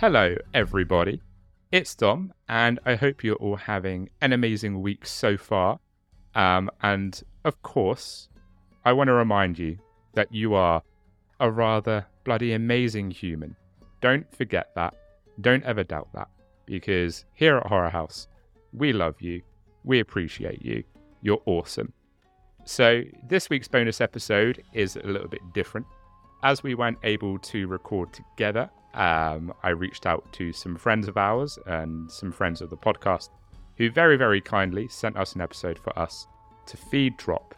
Hello, everybody. It's Dom, and I hope you're all having an amazing week so far. Um, and of course, I want to remind you that you are a rather bloody amazing human. Don't forget that. Don't ever doubt that. Because here at Horror House, we love you. We appreciate you. You're awesome. So, this week's bonus episode is a little bit different. As we weren't able to record together, um, I reached out to some friends of ours and some friends of the podcast who very, very kindly sent us an episode for us to feed drop.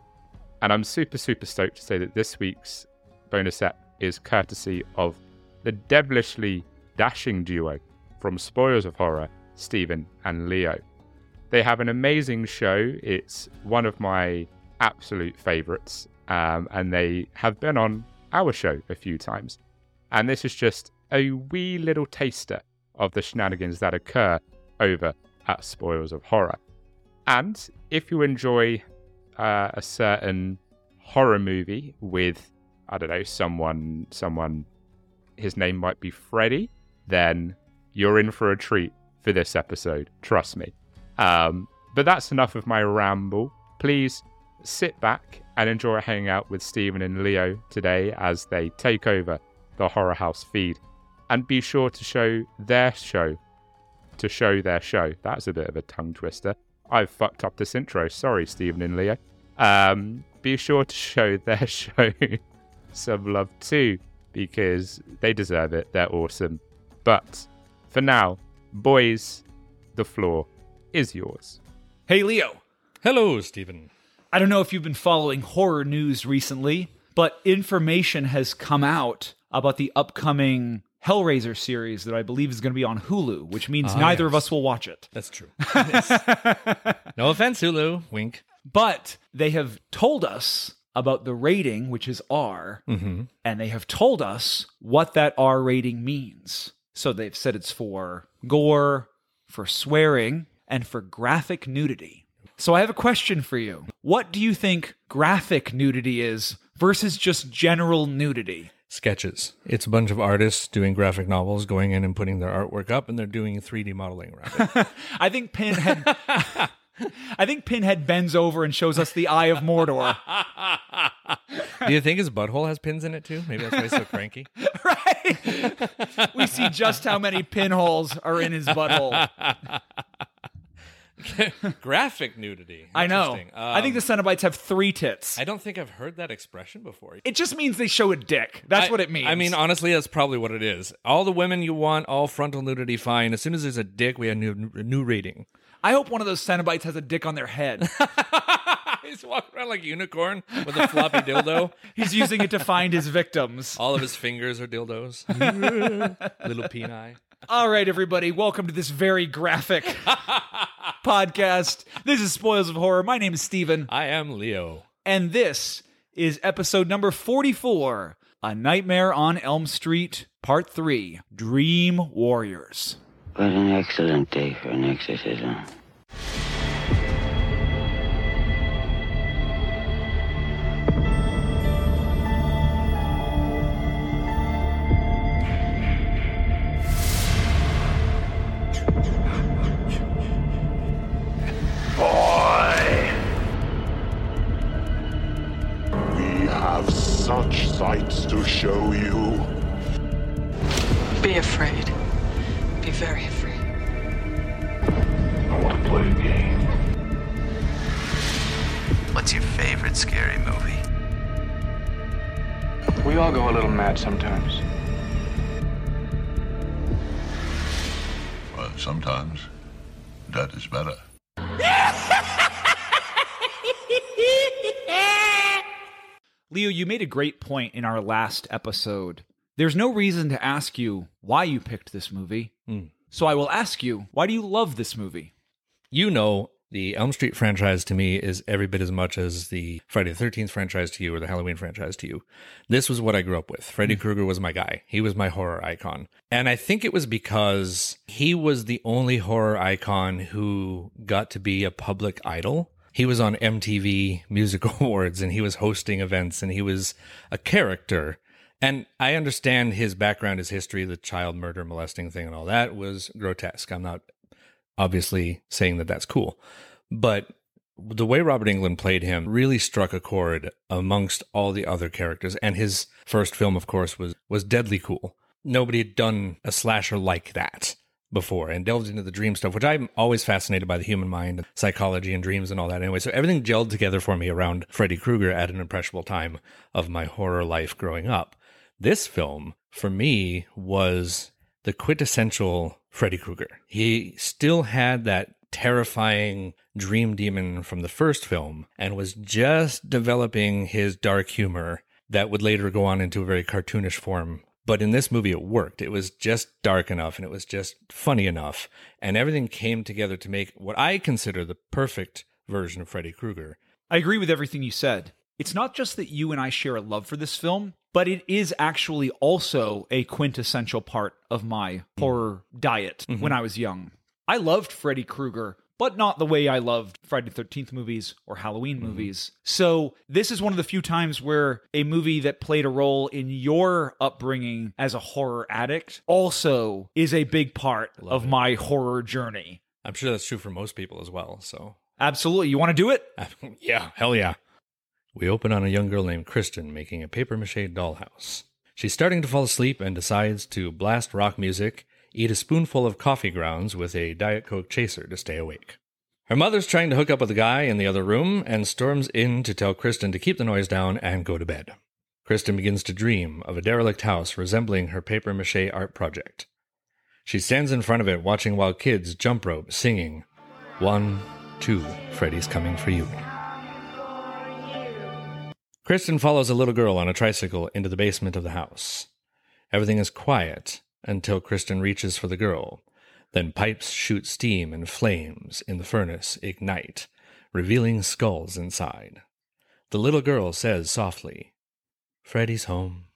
And I'm super, super stoked to say that this week's bonus set is courtesy of the devilishly dashing duo from Spoilers of Horror, Stephen and Leo. They have an amazing show. It's one of my absolute favorites. Um, and they have been on our show a few times. And this is just a wee little taster of the shenanigans that occur over at Spoils of Horror. And if you enjoy uh, a certain horror movie with, I don't know, someone, someone, his name might be Freddy, then you're in for a treat for this episode. Trust me. Um, but that's enough of my ramble. Please sit back and enjoy hanging out with Stephen and Leo today as they take over the Horror House feed and be sure to show their show. To show their show. That's a bit of a tongue twister. I've fucked up this intro. Sorry, Stephen and Leo. Um, be sure to show their show some love too, because they deserve it. They're awesome. But for now, boys, the floor is yours. Hey, Leo. Hello, Stephen. I don't know if you've been following horror news recently, but information has come out about the upcoming Hellraiser series that I believe is going to be on Hulu, which means Ah, neither of us will watch it. That's true. no offense, Hulu. Wink. But they have told us about the rating, which is R, Mm-hmm. and they have told us what that R rating means. So they've said it's for gore, for swearing, and for graphic nudity. So I have a question for you. What do you think graphic nudity is versus just general nudity? Sketches. It's a bunch of artists doing graphic novels, going in and putting their artwork up, and they're doing 3D modeling around it. I think Pinhead. I think Pinhead bends over and shows us the Eye of Mordor. Do you think his butthole has pins in it too? Maybe that's why he's so cranky. right? we see just how many pinholes are in his butthole. Graphic nudity. I know. Interesting. I think the Um, Cenobites have three tits. I don't think I've heard that expression before. It just means they show a dick. That's I- what it means. I mean, honestly, that's probably what it is. All the women you want, all frontal nudity, fine. As soon as there's a dick, we have a new, new rating. I hope one of those Cenobites has a dick on their head. He's walking around like a unicorn with a floppy dildo. He's using it to find his victims. All of his fingers are dildos. Little peni. All right, everybody, welcome to this very graphic podcast. This is Spoils of Horror. My name is Stephen, I am Leo. and this is episode number 44 A Nightmare on Elm Street, Part 3 Dream Warriors. What an excellent day for an exorcism. Point in our last episode There's no reason to ask you why you picked this movie. Mm. So I will ask you, why do you love this movie? You know, the Elm Street franchise to me is every bit as much as the Friday the 13th franchise to you or the Halloween franchise to you. This was what I grew up with. Freddy Krueger was my guy. He was my horror icon. And I think it was because he was the only horror icon who got to be a public idol. He was on MTV Music Awards and he was hosting events and he was a character. And I understand his background, his history, the child murder, molesting thing, and all that was grotesque. I'm not obviously saying that that's cool. But the way Robert Englund played him really struck a chord amongst all the other characters. And his first film, of course, was, was deadly cool. Nobody had done a slasher like that before and delved into the dream stuff, which I'm always fascinated by the human mind, and psychology, and dreams and all that. Anyway, so everything gelled together for me around Freddy Krueger at an impressionable time of my horror life growing up. This film, for me, was the quintessential Freddy Krueger. He still had that terrifying dream demon from the first film and was just developing his dark humor that would later go on into a very cartoonish form. But in this movie, it worked. It was just dark enough and it was just funny enough. And everything came together to make what I consider the perfect version of Freddy Krueger. I agree with everything you said. It's not just that you and I share a love for this film, but it is actually also a quintessential part of my horror diet mm-hmm. when I was young. I loved Freddy Krueger, but not the way I loved Friday the 13th movies or Halloween mm-hmm. movies. So, this is one of the few times where a movie that played a role in your upbringing as a horror addict also is a big part of my horror journey. I'm sure that's true for most people as well. So, Absolutely. You want to do it? yeah, hell yeah. We open on a young girl named Kristen making a paper mache dollhouse. She's starting to fall asleep and decides to blast rock music, eat a spoonful of coffee grounds with a Diet Coke chaser to stay awake. Her mother's trying to hook up with a guy in the other room and storms in to tell Kristen to keep the noise down and go to bed. Kristen begins to dream of a derelict house resembling her paper mache art project. She stands in front of it watching while kids jump rope, singing, One, two, Freddy's coming for you. Kristen follows a little girl on a tricycle into the basement of the house. Everything is quiet until Kristen reaches for the girl. Then pipes shoot steam and flames in the furnace ignite, revealing skulls inside. The little girl says softly, Freddy's home.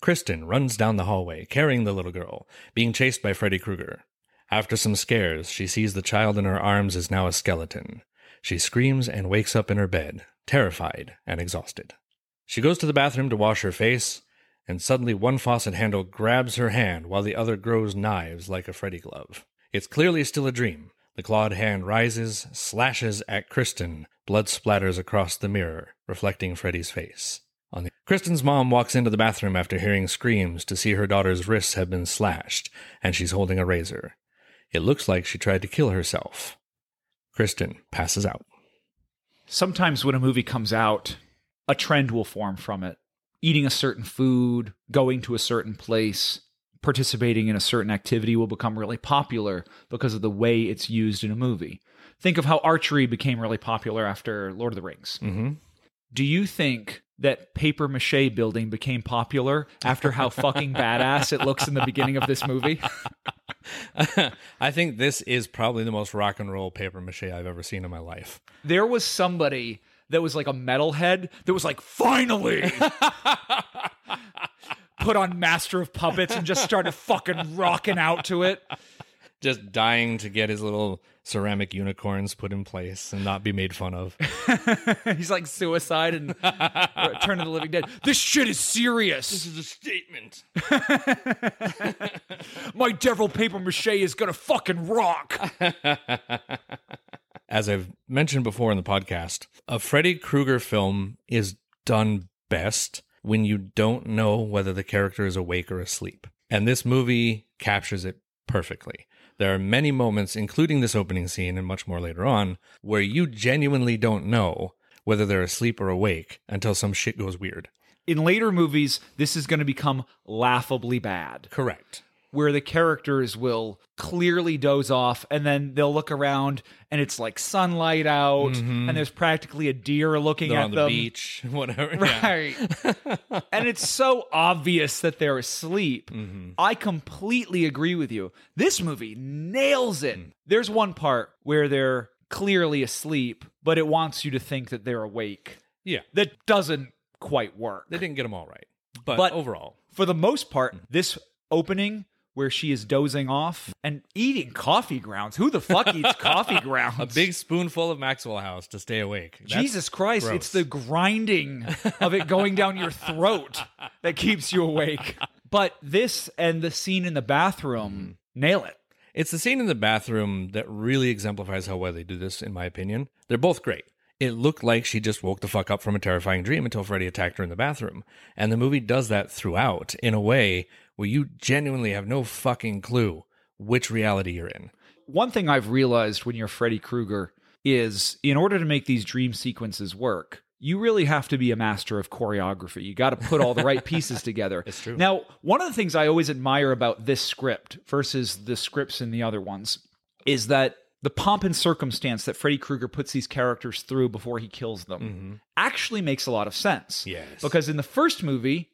Kristen runs down the hallway, carrying the little girl, being chased by Freddy Krueger. After some scares, she sees the child in her arms is now a skeleton. She screams and wakes up in her bed, terrified and exhausted. She goes to the bathroom to wash her face, and suddenly one faucet handle grabs her hand while the other grows knives like a Freddy glove. It's clearly still a dream. The clawed hand rises, slashes at Kristen, blood splatters across the mirror, reflecting Freddy's face. The- Kristen's mom walks into the bathroom after hearing screams to see her daughter's wrists have been slashed, and she's holding a razor. It looks like she tried to kill herself. Kristen passes out. sometimes when a movie comes out, a trend will form from it. Eating a certain food, going to a certain place, participating in a certain activity will become really popular because of the way it's used in a movie. Think of how archery became really popular after Lord of the Rings. Mm-hmm. Do you think that paper mache building became popular after how fucking badass it looks in the beginning of this movie? I think this is probably the most rock and roll paper mache I've ever seen in my life. There was somebody that was like a metalhead that was like, finally! Put on Master of Puppets and just started fucking rocking out to it. Just dying to get his little ceramic unicorns put in place and not be made fun of. He's like suicide and Return of the Living Dead. This shit is serious. This is a statement. My devil paper mache is gonna fucking rock. As I've mentioned before in the podcast, a Freddy Krueger film is done best when you don't know whether the character is awake or asleep. And this movie captures it perfectly. There are many moments, including this opening scene and much more later on, where you genuinely don't know whether they're asleep or awake until some shit goes weird. In later movies, this is gonna become laughably bad. Correct. Where the characters will clearly doze off and then they'll look around and it's like sunlight out and there's practically a deer looking They're at on the them. beach, whatever. Yeah. Right. and it's so obvious that they're asleep. Mm-hmm. I completely agree with you. This movie nails it. Mm. There's one part where they're clearly asleep, but it wants you to think that they're awake. Yeah. That doesn't quite work. They didn't get them all right. But, But- overall, For the most part, Mm. this opening where she is dozing off and eating coffee grounds. Who the fuck eats coffee grounds? a big spoonful of Maxwell House to stay awake. That's Jesus Christ, gross. it's the grinding of it going down your throat that keeps you awake. But this and the scene in the bathroom hmm. nail it. It's the scene in the bathroom that really exemplifies how well they do this, in my opinion. They're both great. It looked like she just woke the fuck up from a terrifying dream until Freddy attacked her in the bathroom. And the movie does that throughout in a way where you genuinely have no fucking clue which reality you're in. One thing I've realized when you're Freddy Krueger is in order to make these dream sequences work, you really have to be a master of choreography. You got to put all the right pieces together. It's true. Now, one of the things I always admire about this script versus the scripts in the other ones is that the pomp and circumstance that Freddy Krueger puts these characters through before he kills them mm-hmm. actually makes a lot of sense. Yes. Because in the first movie,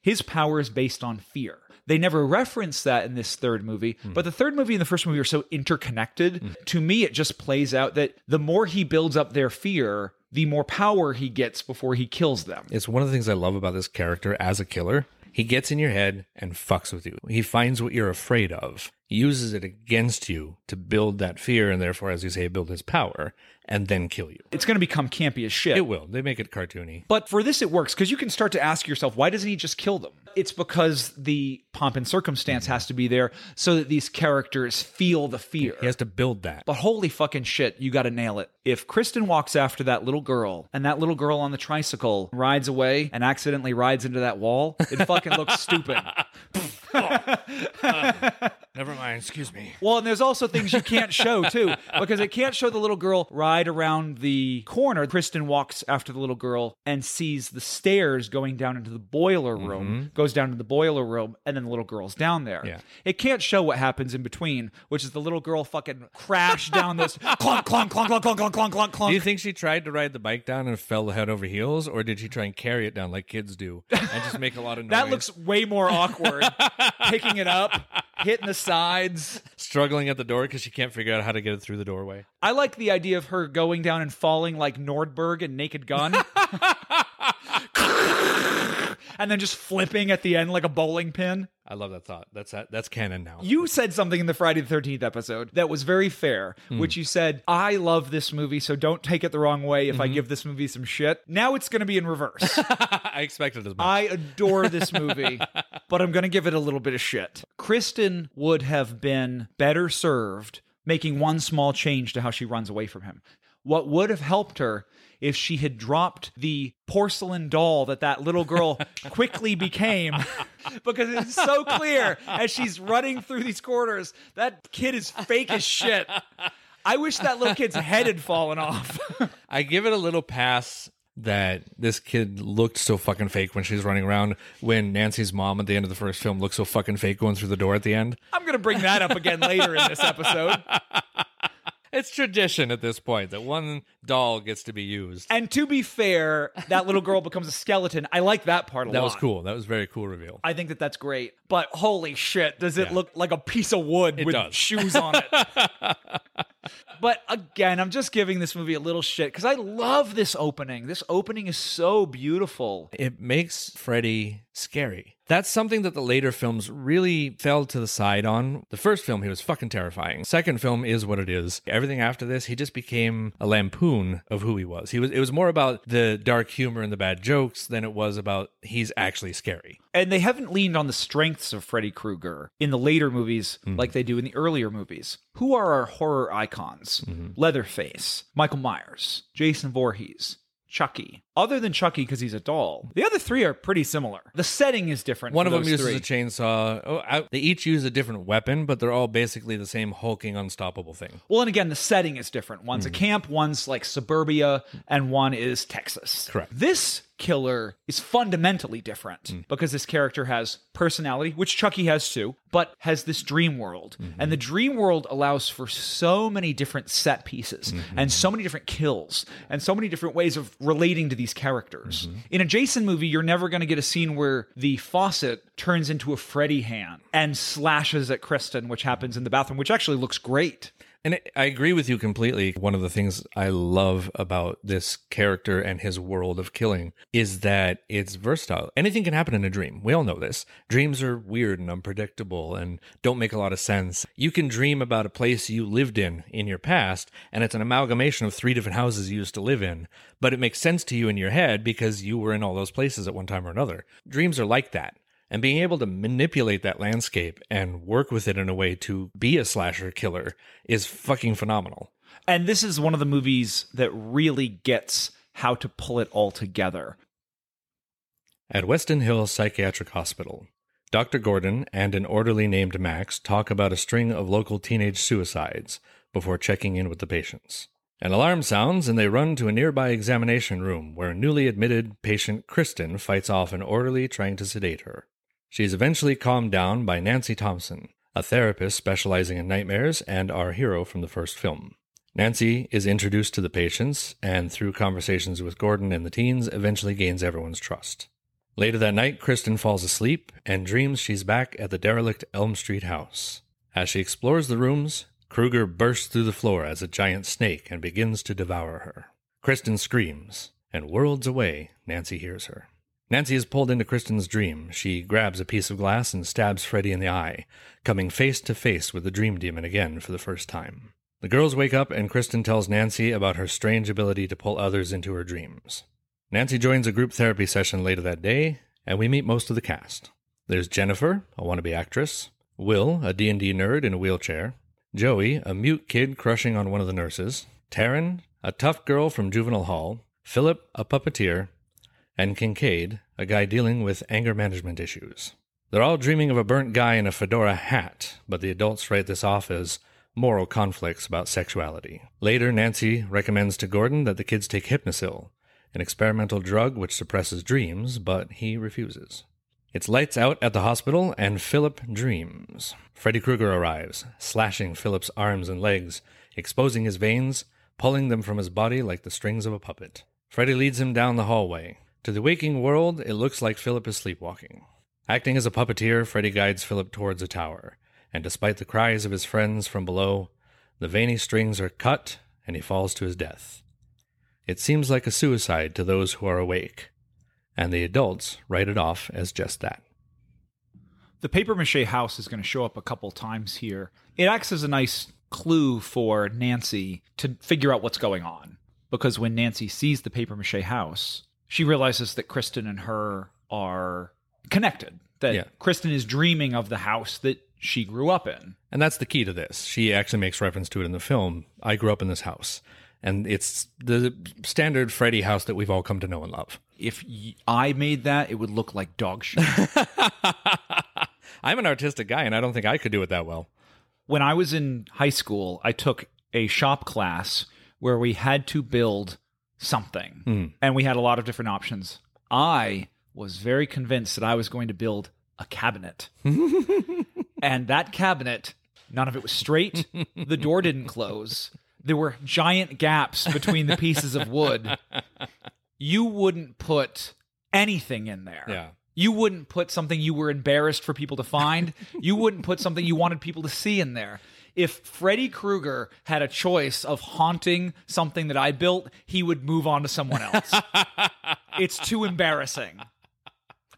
his power is based on fear. They never reference that in this third movie, but hmm. the third movie and the first movie are so interconnected. Hmm. To me, it just plays out that the more he builds up their fear, the more power he gets before he kills them. It's one of the things I love about this character as a killer. He gets in your head and fucks with you. He finds what you're afraid of, uses it against you to build that fear, and therefore, as you say, build his power, and then kill you. It's going to become campy as shit. It will. They make it cartoony. But for this, it works because you can start to ask yourself, why doesn't he just kill them? It's because the pomp and circumstance has to be there so that these characters feel the fear. He has to build that. But holy fucking shit, you got to nail it. If Kristen walks after that little girl and that little girl on the tricycle rides away and accidentally rides into that wall, it fucking looks stupid. Oh. Uh, never mind. Excuse me. Well, and there's also things you can't show too, because it can't show the little girl ride around the corner. Kristen walks after the little girl and sees the stairs going down into the boiler room, mm-hmm. goes down to the boiler room, and then the little girl's down there. Yeah. It can't show what happens in between, which is the little girl fucking crash down those clunk, clunk, clunk, clunk, clunk, clunk, clunk, clunk, Do you think she tried to ride the bike down and fell head over heels, or did she try and carry it down like kids do and just make a lot of noise? That looks way more awkward. Picking it up, hitting the sides. struggling at the door because she can't figure out how to get it through the doorway. I like the idea of her going down and falling like Nordberg and Naked Gun. and then just flipping at the end like a bowling pin. I love that thought. That's that. that's canon now. You said something in the Friday the 13th episode that was very fair, hmm. which you said, I love this movie, so don't take it the wrong way if I mm-hmm. give this movie some shit. Now it's going to be in reverse. I expected as much. I adore this movie, but I'm going to give it a little bit of shit. Kristen would have been better served making one small change to how she runs away from him. What would have helped her if she had dropped the porcelain doll that that little girl quickly became because it's so clear as she's running through these corridors that kid is fake as shit. I wish that little kid's head had fallen off. I give it a little pass that this kid looked so fucking fake when she's running around. When Nancy's mom at the end of the first film looked so fucking fake going through the door at the end. I'm going to bring that up again later in this episode. It's tradition at this point that one doll gets to be used. And to be fair, that little girl becomes a skeleton. I like that part a lot. That lot. was cool. That was a very cool reveal. I think that that's great. But holy shit, does it Yeah. look like a piece of wood It with does. shoes on it? but again, I'm just giving this movie a little shit because I love this opening. This opening is so beautiful. It makes Freddy scary. That's something that the later films really fell to the side on. The first film, he was fucking terrifying. Second film is what it is. Everything after this, he just became a lampoon of who he was. He was it was more about the dark humor and the bad jokes than it was about he's actually scary. And they haven't leaned on the strengths of Freddy Krueger in the later movies Mm-hmm. like they do in the earlier movies. Who are our horror icons? Mm-hmm. Leatherface, Michael Myers, Jason Voorhees, Chucky. Other than Chucky, because he's a doll, the other three are pretty similar. The setting is different. One of them uses three. a chainsaw. Oh, I, they each use a different weapon, but they're all basically the same hulking, unstoppable thing. Well, and again, the setting is different. One's a hmm. camp, one's like suburbia, and one is Texas. Correct. This killer is fundamentally different mm. because this character has personality, which Chucky has too, but has this dream world. Mm-hmm. And the dream world allows for so many different set pieces mm-hmm. and so many different kills and so many different ways of relating to these characters. Mm-hmm. In a Jason movie, you're never going to get a scene where the faucet turns into a Freddy hand and slashes at Kristen, which happens in the bathroom, which actually looks great. And I agree with you completely. One of the things I love about this character and his world of killing is that it's versatile. Anything can happen in a dream. We all know this. Dreams are weird and unpredictable and don't make a lot of sense. You can dream about a place you lived in in your past, and it's an amalgamation of three different houses you used to live in, but it makes sense to you in your head because you were in all those places at one time or another. Dreams are like that. And being able to manipulate that landscape and work with it in a way to be a slasher killer is fucking phenomenal. And this is one of the movies that really gets how to pull it all together. At Westin Hill Psychiatric Hospital, Dr. Gordon and an orderly named Max talk about a string of local teenage suicides before checking in with the patients. An alarm sounds and they run to a nearby examination room where newly admitted patient Kristen fights off an orderly trying to sedate her. She is eventually calmed down by Nancy Thompson, a therapist specializing in nightmares and our hero from the first film. Nancy is introduced to the patients and, through conversations with Gordon and the teens, eventually gains everyone's trust. Later that night, Kristen falls asleep and dreams she's back at the derelict Elm Street house. As she explores the rooms, Krueger bursts through the floor as a giant snake and begins to devour her. Kristen screams, and worlds away, Nancy hears her. Nancy is pulled into Kristen's dream. She grabs a piece of glass and stabs Freddy in the eye, coming face to face with the dream demon again for the first time. The girls wake up and Kristen tells Nancy about her strange ability to pull others into her dreams. Nancy joins a group therapy session later that day, and we meet most of the cast. There's Jennifer, a wannabe actress, Will, a D&D nerd in a wheelchair, Joey, a mute kid crushing on one of the nurses, Taryn, a tough girl from juvenile hall, Philip, a puppeteer, and Kincaid, a guy dealing with anger management issues. They're all dreaming of a burnt guy in a fedora hat, but the adults write this off as moral conflicts about sexuality. Later, Nancy recommends to Gordon that the kids take Hypnosil, an experimental drug which suppresses dreams, but he refuses. It's lights out at the hospital, and Philip dreams. Freddy Krueger arrives, slashing Philip's arms and legs, exposing his veins, pulling them from his body like the strings of a puppet. Freddy leads him down the hallway. To the waking world, it looks like Philip is sleepwalking. Acting as a puppeteer, Freddy guides Philip towards a tower, and despite the cries of his friends from below, the veiny strings are cut and he falls to his death. It seems like a suicide to those who are awake, and the adults write it off as just that. The paper mache house is going to show up a couple times here. It acts as a nice clue for Nancy to figure out what's going on. Because when Nancy sees the paper mache house, she realizes that Kristen and her are connected. That Yeah. Kristen is dreaming of the house that she grew up in. And that's the key to this. She actually makes reference to it in the film. I grew up in this house. And it's the standard Freddy house that we've all come to know and love. If y- I made that, it would look like dog shit. I'm an artistic guy, and I don't think I could do it that well. when I was in high school, I took a shop class where we had to build something, hmm. and we had a lot of different options. I was very convinced that I was going to build a cabinet, and that cabinet, none of it was straight. The door didn't close. There were giant gaps between the pieces of wood. You wouldn't put anything in there. Yeah. You wouldn't put something you were embarrassed for people to find. you wouldn't put something you wanted people to see in there. If Freddy Krueger had a choice of haunting something that I built, he would move on to someone else. it's too embarrassing.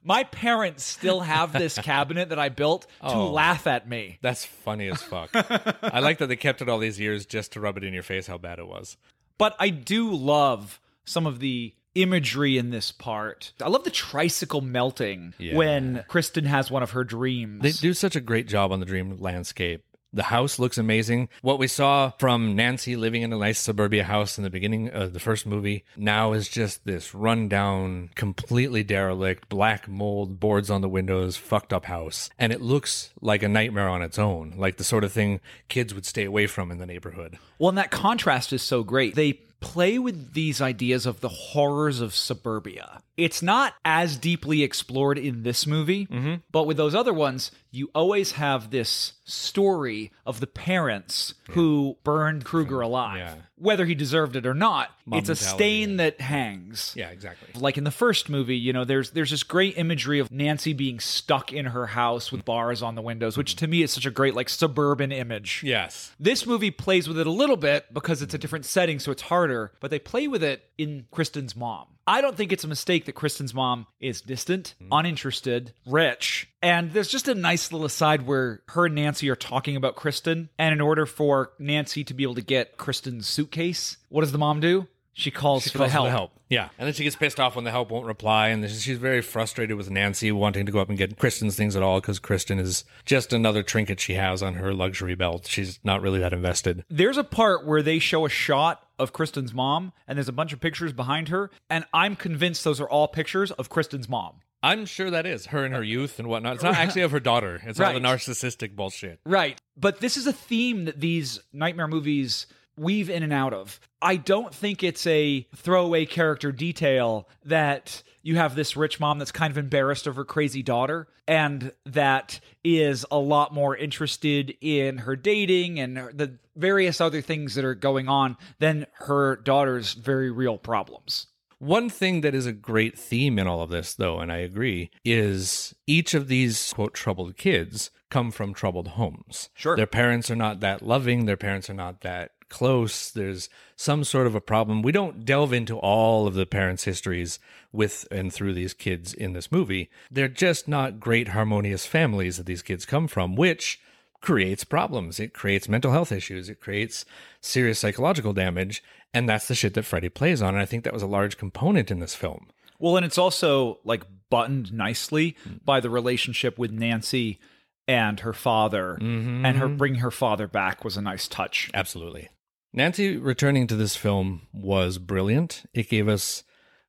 My parents still have this cabinet that I built to Oh. laugh at me. That's funny as fuck. I like that they kept it all these years just to rub it in your face how bad it was. But I do love some of the imagery in this part. I love the tricycle melting Yeah. when Kristen has one of her dreams. They do such a great job on the dream landscape. The house looks amazing. What we saw from Nancy living in a nice suburbia house in the beginning of the first movie now is just this rundown, completely derelict, black mold, boards on the windows, fucked up house. And it looks like a nightmare on its own, like the sort of thing kids would stay away from in the neighborhood. Well, and that contrast is so great. They play with these ideas of the horrors of suburbia. It's not as deeply explored in this movie, Mm-hmm. but with those other ones, you always have this story of the parents who burned Krueger alive. Yeah. Whether he deserved it or not, Mom it's a stain that hangs. Yeah, exactly. Like in the first movie, you know, there's there's this great imagery of Nancy being stuck in her house with bars on the windows, which to me is such a great like suburban image. Yes. This movie plays with it a little bit because it's a different setting, so it's harder, but they play with it in Kristen's mom. I don't think it's a mistake that Kristen's mom is distant, hmm. uninterested, rich, and there's just a nice little aside where her and Nancy are talking about Kristen, and in order for Nancy to be able to get Kristen's suitcase, what does the mom do? She calls, She for, calls the help. for the help. Yeah. And then she gets pissed off when the help won't reply. And she's very frustrated with Nancy wanting to go up and get Kristen's things at all because Kristen is just another trinket she has on her luxury belt. She's not really that invested. There's a part where they show a shot of Kristen's mom, and there's a bunch of pictures behind her, and I'm convinced those are all pictures of Kristen's mom. I'm sure that is her in her youth and whatnot. It's not actually of her daughter. It's all the narcissistic bullshit. Right. But this is a theme that these nightmare movies weave in and out of. I don't think it's a throwaway character detail that you have this rich mom that's kind of embarrassed of her crazy daughter and that is a lot more interested in her dating and the various other things that are going on than her daughter's very real problems. One thing that is a great theme in all of this, though, and I agree, is each of these, quote, troubled kids come from troubled homes. Sure. Their parents are not that loving, their parents are not that close. There's some sort of a problem. We don't delve into all of the parents' histories with and through these kids in this movie. They're just not great, harmonious families that these kids come from, which creates problems. It creates mental health issues. It creates serious psychological damage. And that's the shit that Freddy plays on. And I think that was a large component in this film. Well, and it's also like buttoned nicely by the relationship with Nancy and her father, mm-hmm. and her bringing her father back was a nice touch. Absolutely. Nancy returning to this film was brilliant. It gave us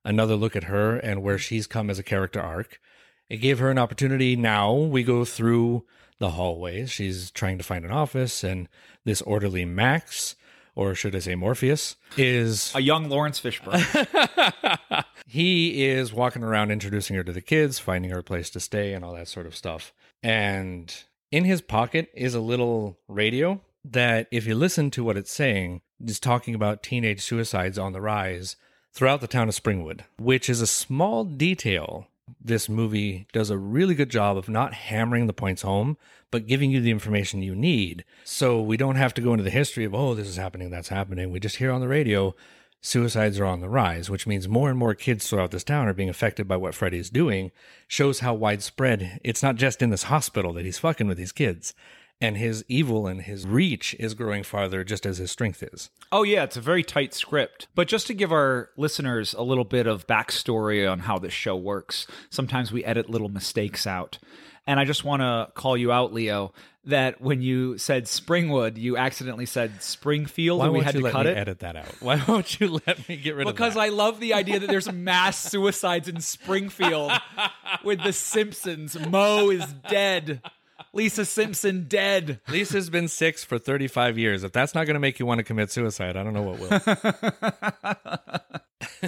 another look at her and where she's come as a character arc. It gave her an opportunity. Now we go through the hallways. She's trying to find an office, and this orderly Max, or should I say Morpheus, is A young Laurence Fishburne. he is walking around introducing her to the kids, finding her a place to stay, and all that sort of stuff. And in his pocket is a little radio that, if you listen to what it's saying, is talking about teenage suicides on the rise throughout the town of Springwood, which is a small detail. This movie does a really good job of not hammering the points home, but giving you the information you need. So we don't have to go into the history of, oh, this is happening, that's happening. We just hear on the radio, suicides are on the rise, which means more and more kids throughout this town are being affected by what Freddy's doing, shows how widespread it's not just in this hospital that he's fucking with these kids. And his evil and his reach is growing farther just as his strength is. oh, yeah, it's a very tight script. But just to give our listeners a little bit of backstory on how this show works, sometimes we edit little mistakes out. And I just want to call you out, Leo, that when you said Springwood, you accidentally said Springfield, Why and we had you to let cut me it. edit that out? Why won't you let me get rid Because of that? Because I love the idea that there's mass suicides in Springfield with the Simpsons. Moe is dead. Lisa Simpson dead. Lisa's been six for 35 years. If that's not going to make you want to commit suicide, I don't know what will.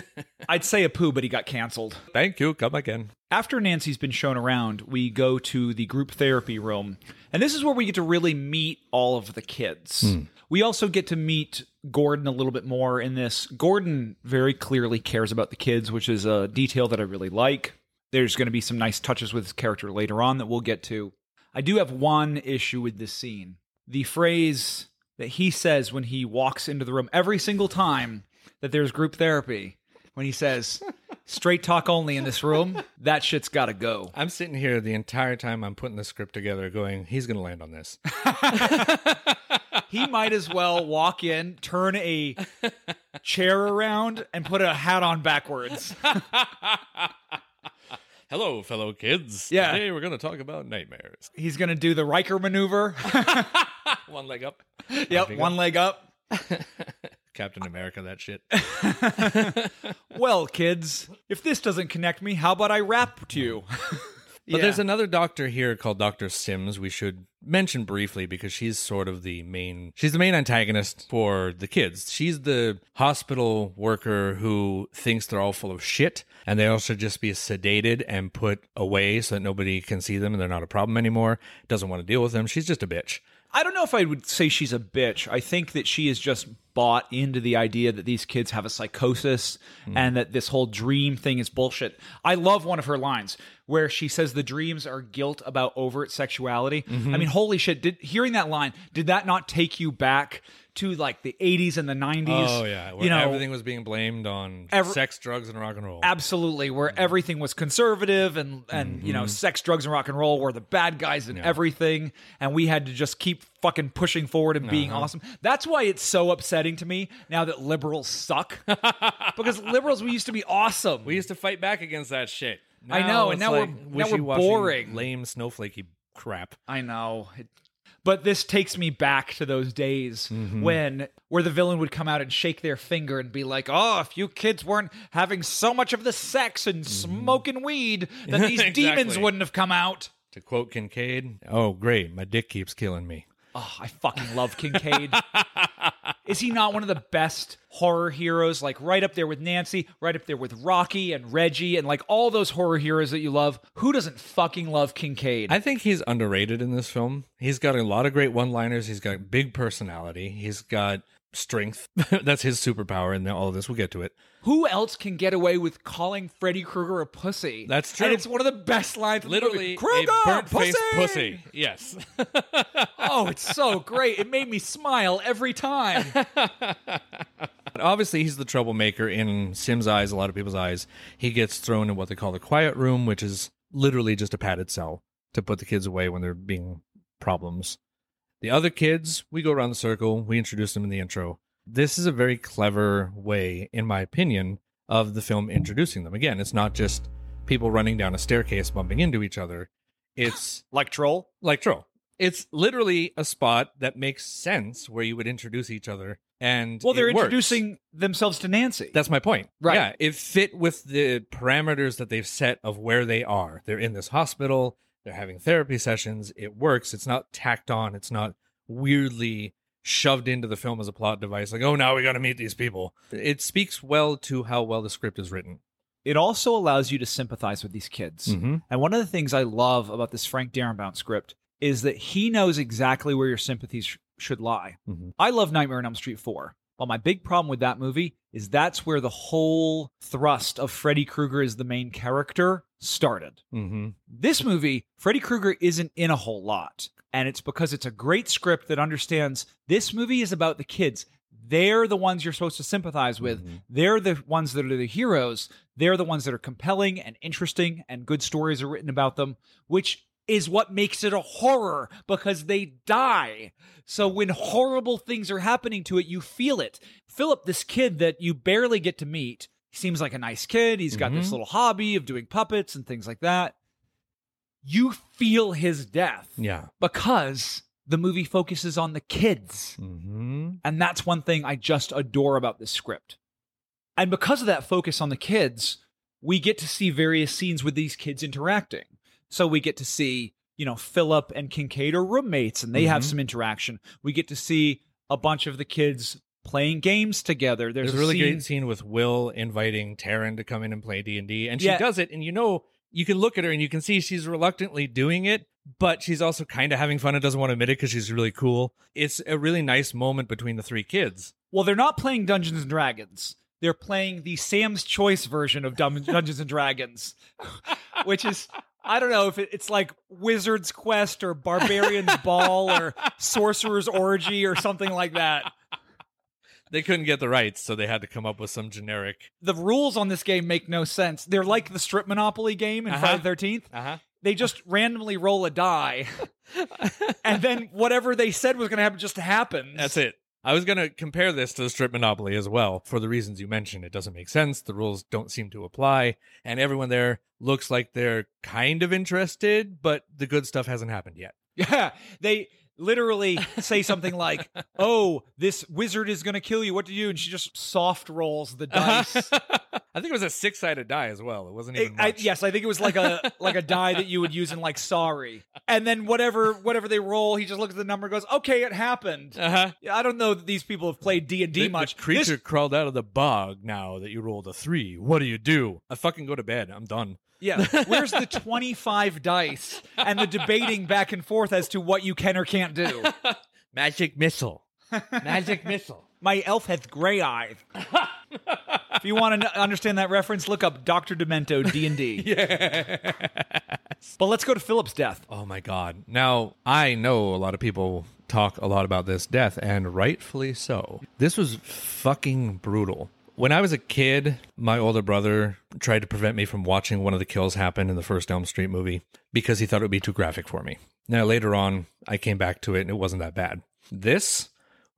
I'd say Apu, but he got canceled. Thank you. Come again. After Nancy's been shown around, we go to the group therapy room. And this is where we get to really meet all of the kids. Hmm. We also get to meet Gordon a little bit more in this. Gordon very clearly cares about the kids, which is a detail that I really like. There's going to be some nice touches with his character later on that we'll get to. I do have one issue with this scene. The phrase that he says when he walks into the room every single time that there's group therapy, when he says, straight talk only in this room, that shit's got to go. I'm sitting here the entire time I'm putting the script together going, he's going to land on this. He might as well walk in, turn a chair around, and put a hat on backwards. Hello, fellow kids. Yeah. Today we're going to talk about nightmares. He's going to do the Riker maneuver. One leg up. yep, one leg up. Captain America, that shit. Well, kids, if this doesn't connect me, how about I rap to you? But Yeah. there's another doctor here called Dr. Simms we should mention briefly because she's sort of the main she's the main antagonist for the kids. She's the hospital worker who thinks they're all full of shit and they all should just be sedated and put away so that nobody can see them and they're not a problem anymore. Doesn't want to deal with them. She's just a bitch. I don't know if I would say she's a bitch. I think that she is just bought into the idea that these kids have a psychosis hmm. and that this whole dream thing is bullshit. I love one of her lines where she says the dreams are guilt about overt sexuality. Mm-hmm. I mean, holy shit! Did hearing that line did that not take you back to like the 80s and the 90s? Oh yeah, where you know, everything was being blamed on Every- sex, drugs, and rock and roll. Absolutely, where everything was conservative and and you know mm-hmm. sex, drugs, and rock and roll were the bad guys in everything, and we had to just keep fucking pushing forward and being uh-huh. awesome. That's why it's so upsetting to me now that liberals suck, because liberals we used to be awesome. we used to fight back against that shit. I know, and now we're- now we're boring. lame, snowflakey crap. I know. It- but this takes me back to those days mm-hmm. when where the villain would come out and shake their finger and be like, "Oh, if you kids weren't having so much of the sex and mm-hmm. smoking weed, then these demons wouldn't have come out." To quote Kincaid, "Oh great, my dick keeps killing me." Oh, I fucking love Kincaid. Is he not one of the best horror heroes? Like right up there with Nancy, right up there with Rocky and Reggie, and like all those horror heroes that you love. Who doesn't fucking love Kincaid? I think he's underrated in this film. He's got a lot of great one-liners. He's got big personality. He's got strength. That's his superpower in all of this. We'll get to it. Who else can get away with calling Freddy Krueger a pussy? That's true. And it's one of the best lines. in. Literally, Krueger, pussy! pussy. Yes. Oh, it's so great. It made me smile every time. Obviously, he's the troublemaker in Sim's eyes, a lot of people's eyes. He gets thrown in what they call the quiet room, which is literally just a padded cell to put the kids away when they're being problems. The other kids, we go around the circle, we introduce them in the intro. This is a very clever way, in my opinion, of the film introducing them. Again, it's not just people running down a staircase bumping into each other. It's like Troll? like Troll. It's literally a spot that makes sense where you would introduce each other and Well, they're it works. introducing themselves to Nancy. That's my point. Right. Yeah, it fit with the parameters that they've set of where they are. They're in this hospital. They're having therapy sessions. It works. It's not tacked on. It's not weirdly shoved into the film as a plot device. Like, oh, now we got to meet these people. It speaks well to how well the script is written. it also allows you to sympathize with these kids. Mhm. And one of the things I love about this Frank Darabont script is that he knows exactly where your sympathies sh- should lie. Mhm. I love Nightmare on Elm Street 4. Well, my big problem with that movie is that's where the whole thrust of Freddy Krueger as the main character started. Mm-hmm. This movie, Freddy Krueger isn't in a whole lot. And it's because it's a great script that understands this movie is about the kids. They're the ones you're supposed to sympathize with. They're the ones that are the heroes. They're the ones that are compelling and interesting, and good stories are written about them, which is what makes it a horror because they die. So when horrible things are happening to it, you feel it. Philip, this kid that you barely get to meet, seems like a nice kid. He's got this Mhm. little hobby of doing puppets and things like that you feel his death Yeah. because the movie focuses on the kids. Mm-hmm. And that's one thing I just adore about this script. And because of that focus on the kids, we get to see various scenes with these kids interacting. So we get to see, you know, Philip and Kincaid are roommates and they have Mhm. some interaction. We get to see a bunch of the kids playing games together. There's, There's, a really scene- great scene with Will inviting Taryn to come in and play D and D, and she Yeah. does it, and you know you can look at her and you can see she's reluctantly doing it, but she's also kind of having fun and doesn't want to admit it because she's really cool. It's a really nice moment between the three kids. Well, they're not playing Dungeons and Dragons. They're playing the Sam's Choice version of Dun- Dungeons and Dragons, which is I don't know if it, it's like Wizard's Quest or Barbarian's Ball or Sorcerer's Orgy or something like that. They couldn't get the rights, so they had to come up with some generic. The rules on this game make no sense. They're like the Strip Monopoly game in Uh-huh. Friday the Thirteenth. Uh huh. They just randomly roll a die, and then whatever they said was going to happen just happens. That's it. I was going to compare this to the strip monopoly as well for the reasons you mentioned. It doesn't make sense. The rules don't seem to apply. And everyone there looks like they're kind of interested, but the good stuff hasn't happened yet. Yeah, they literally say something like, "Oh, this wizard is going to kill you. What do you?" do?" And she just soft rolls the dice. I think it was a six sided die as well. It wasn't It- even I, yes, I think it was like a like a die that you would use in like Sorry, and then whatever whatever they roll, he just looks at the number, and goes, "Okay, it happened." Uh-huh. I don't know that these people have played D and D much. The creature This- crawled out of the bog now that you rolled a three. What do you do? I fucking go to bed. I'm done. yeah, where's the twenty five dice and the debating back and forth as to what you can or can't do? Magic missile. Magic missile. My elf hath gray eyes. If you want to understand that reference, look up Doctor Demento D and D. Yeah. But let's go to Philip's death. Oh my god. Now, I know a lot of people talk a lot about this death, and rightfully so. This was fucking brutal. When I was a kid, my older brother tried to prevent me from watching one of the kills happen in the first Elm Street movie because he thought it would be too graphic for me. Now, later on, I came back to it and it wasn't that bad. This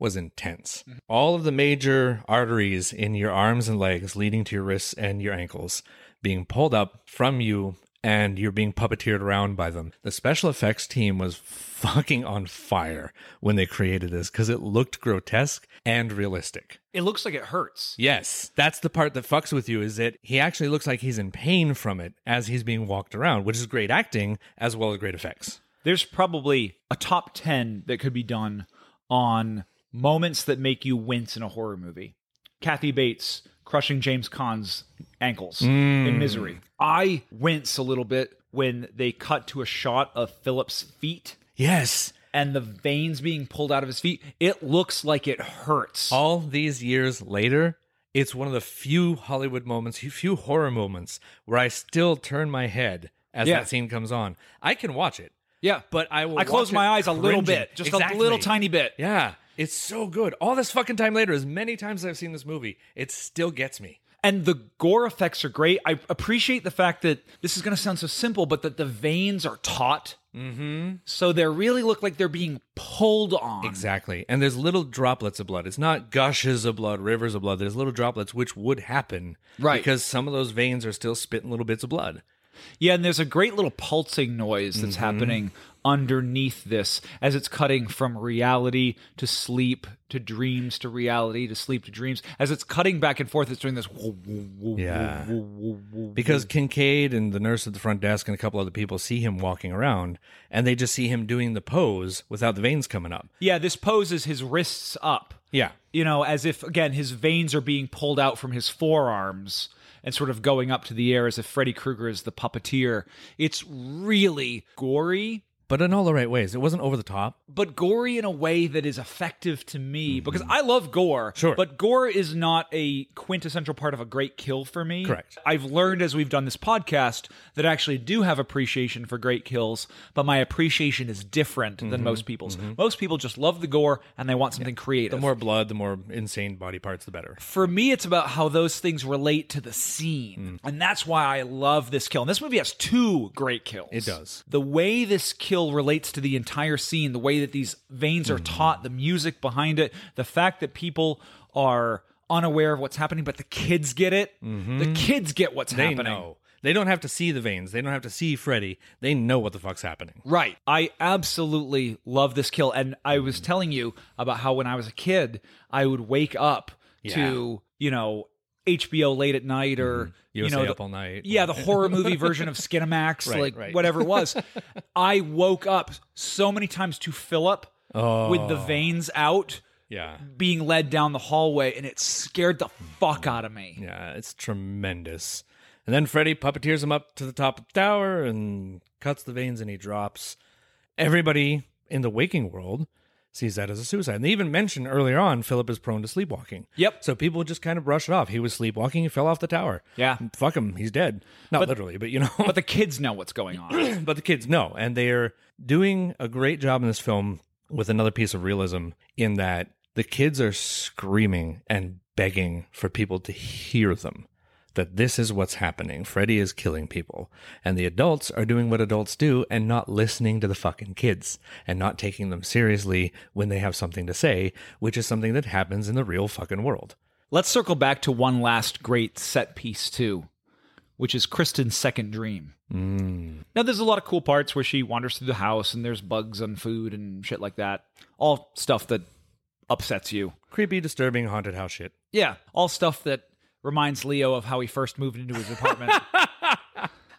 was intense. Mm-hmm. All of the major arteries in your arms and legs leading to your wrists and your ankles being pulled up from you and you're being puppeteered around by them. The special effects team was fucking on fire when they created this because it looked grotesque and realistic. It looks like it hurts. Yes, that's the part that fucks with you is that he actually looks like he's in pain from it as he's being walked around, which is great acting as well as great effects. There's probably a top 10 that could be done on moments that make you wince in a horror movie. Kathy Bates crushing James Caan's ankles in mm. Misery. I wince a little bit when they cut to a shot of Philip's feet Yes. and the veins being pulled out of his feet. It looks like it hurts. All these years later, it's one of the few Hollywood moments, few horror moments where I still turn my head as Yeah. that scene comes on. I can watch it. yeah. But I will I close my eyes a little bit, just Exactly. a little tiny bit. Yeah, it's so good. All this fucking time later, as many times as I've seen this movie, it still gets me. And the gore effects are great. I appreciate the fact that this is going to sound so simple, but that the veins are taut. Mm-hmm. So they really look like they're being pulled on. Exactly. And there's little droplets of blood. It's not gushes of blood, rivers of blood. There's little droplets, which would happen. Right. Because some of those veins are still spitting little bits of blood. Yeah, and there's a great little pulsing noise that's happening underneath this as it's cutting from reality to sleep to dreams to reality to sleep to dreams. As it's cutting back and forth, it's doing this. Yeah. Because Kincaid and the nurse at the front desk and a couple other people see him walking around and they just see him doing the pose without the veins coming up. Yeah, this poses his wrists up. Yeah. you know, as if again his veins are being pulled out from his forearms and sort of going up to the air as if Freddy Krueger is the puppeteer. It's really gory, But in all the right ways. It wasn't over the top. but gory in a way that is effective to me mm-hmm. because I love gore. Sure. But gore is not a quintessential part of a great kill for me. Correct. I've learned as we've done this podcast that I actually do have appreciation for great kills, but my appreciation is different than mm-hmm. most people's. Mm-hmm. Most people just love the gore and they want something creative. The more blood, the more insane body parts, the better. for me, it's about how those things relate to the scene. Mm. And that's why I love this kill. And this movie has two great kills. It does. The way this kill relates to the entire scene, the way that these veins Mm. are taught, the music behind it, the fact that people are unaware of what's happening, but the kids get it. The kids get what's Mm-hmm. They happening. know. They don't have to see the veins. They don't have to see Freddy. They know what the fuck's happening. Right. I absolutely love this kill. And I was telling you about how when I was a kid, I would wake up to, you know, HBO late at night or mm-hmm. you USA know Up the- All Night. Yeah, the horror movie version of Skinamax, Right, like right. whatever it was. I woke up so many times to Philip with the oh. veins out Yeah. being led down the hallway and it scared the fuck mm-hmm. out of me. Yeah, it's tremendous. And then Freddy puppeteers him up to the top of the tower and cuts the veins and he drops. Everybody in the waking world sees that as a suicide. And they even mention earlier on Philip is prone to sleepwalking. Yep. So people just kind of brush it off. He was sleepwalking, he fell off the tower. Yeah. Fuck him, he's dead. Not literally, but you know. But the kids know what's going on. but the kids know, and they're doing a great job in this film with another piece of realism in that the kids are screaming and begging for people to hear them. That this is what's happening. Freddy is killing people. And the adults are doing what adults do and not listening to the fucking kids and not taking them seriously when they have something to say, which is something that happens in the real fucking world. Let's circle back to one last great set piece too, which is Kristen's second dream. Mm. Now, there's a lot of cool parts where she wanders through the house and there's bugs on food and shit like that. All stuff that upsets you. Creepy, disturbing, haunted house shit. Yeah, all stuff that reminds Leo of how he first moved into his apartment.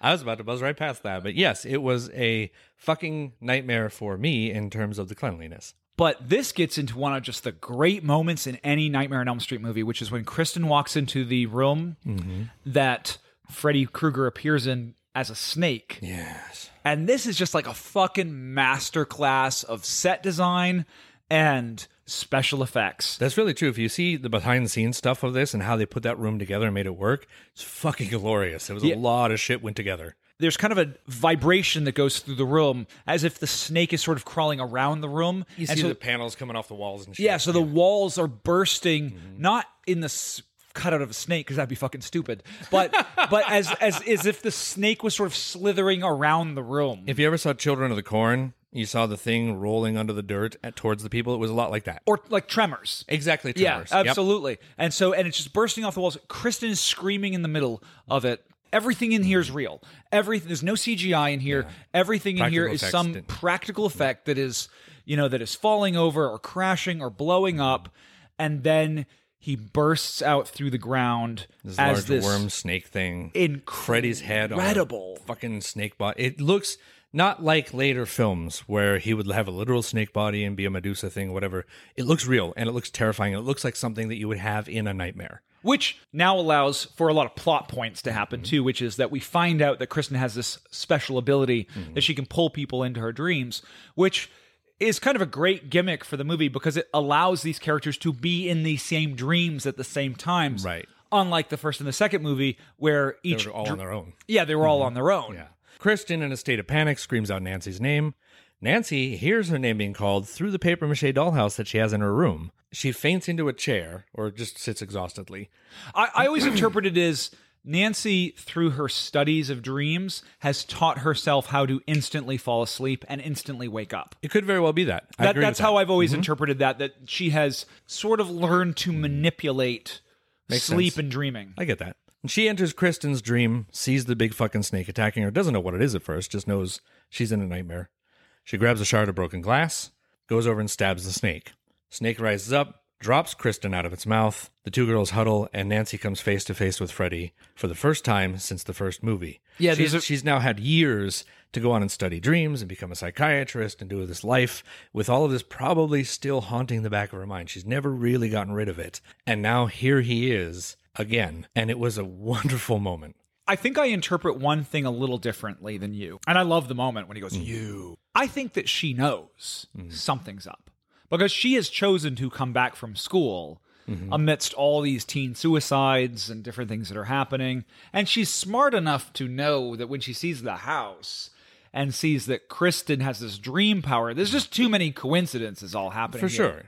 I was about to buzz right past that, but yes, it was a fucking nightmare for me in terms of the cleanliness. But this gets into one of just the great moments in any Nightmare on Elm Street movie, which is when Kristen walks into the room mm-hmm. that Freddy Krueger appears in as a snake. Yes. And this is just like a fucking masterclass of set design and special effects. That's really true. If you see the behind the scenes stuff of this and how they put that room together and made it work, it's fucking glorious. It was Yeah. a lot of shit went together. There's kind of a vibration that goes through the room as if the snake is sort of crawling around the room. You And see so- the panels coming off the walls and shit. Yeah, so the walls are bursting, Mm-hmm. not in the s- cutout of a snake because that'd be fucking stupid, but but as as as if the snake was sort of slithering around the room. If you ever saw Children of the Corn, you saw the thing rolling under the dirt at, towards the people. It was a lot like that. or like tremors. Exactly. Tremors. Yeah, Yep. absolutely. And so, and it's just bursting off the walls. Kristen is screaming in the middle of it. Everything in here is real. Everything. There's no CGI in here. Everything in here Practical is some didn't- practical effect that is, you know, that is falling over or crashing or blowing mm-hmm. up, and then he bursts out through the ground This as large this worm snake thing. incredible. Freddy's head Incredible. fucking snake body. It looks not like later films where he would have a literal snake body and be a Medusa thing, whatever. It looks real and it looks terrifying. It looks like something that you would have in a nightmare. which now allows for a lot of plot points to happen mm-hmm. too which is that we find out that kristen has this special ability mm-hmm. that she can pull people into her dreams which is kind of a great gimmick for the movie because it allows these characters to be in the same dreams at the same times Right. unlike the first and the second movie where each They're all dr- on their own. yeah they were all mm-hmm. on their own Yeah. Kristen, in a state of panic, screams out Nancy's name. Nancy hears her name being called through the paper mache dollhouse that she has in her room. She faints into a chair or just sits exhaustedly. I, I always interpret it as Nancy, through her studies of dreams, has taught herself how to instantly fall asleep and instantly wake up. It could very well be that. I That, agree that's with how. I've always mm-hmm. interpreted that. That she has sort of learned to manipulate Makes sleep sense. and dreaming. I get that. She enters Kristen's dream, sees the big fucking snake attacking her, doesn't know what it is at first, just knows she's in a nightmare. She grabs a shard of broken glass, goes over and stabs the snake. Snake rises up, drops Kristen out of its mouth. The two girls huddle, and Nancy comes face to face with Freddy for the first time since the first movie. Yeah, she's, are- she's now had years to go on and study dreams and become a psychiatrist and do this life with all of this probably still haunting the back of her mind. She's never really gotten rid of it. And now here he is again. And it was a wonderful moment. I think I interpret one thing a little differently than you. And I love the moment when he goes, mm. You. I think that she knows mm. something's up because she has chosen to come back from school mm-hmm. amidst all these teen suicides and different things that are happening. And she's smart enough to know that when she sees the house and sees that Kristen has this dream power, there's just too many coincidences all happening. For here. sure.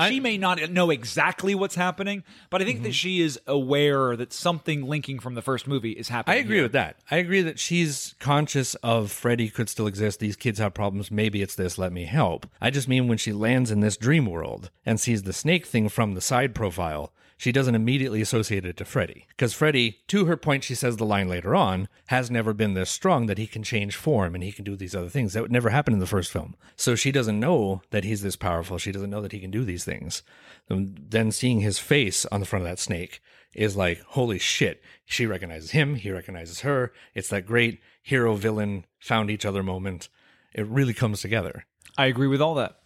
She may not know exactly what's happening, but I think Mm-hmm. that she is aware that something linking from the first movie is happening. I agree here. with that. I agree that she's conscious of Freddy could still exist. These kids have problems. Maybe it's this. Let me help. I just mean when she lands in this dream world and sees the snake thing from the side profile, she doesn't immediately associate it to Freddy. Because Freddy, to her point, she says the line later on, has never been this strong that he can change form and he can do these other things. That would never happen in the first film. So she doesn't know that he's this powerful. She doesn't know that he can do these things. And then seeing his face on the front of that snake is like, holy shit. She recognizes him. He recognizes her. It's that great hero villain found each other moment. It really comes together. I agree with all that.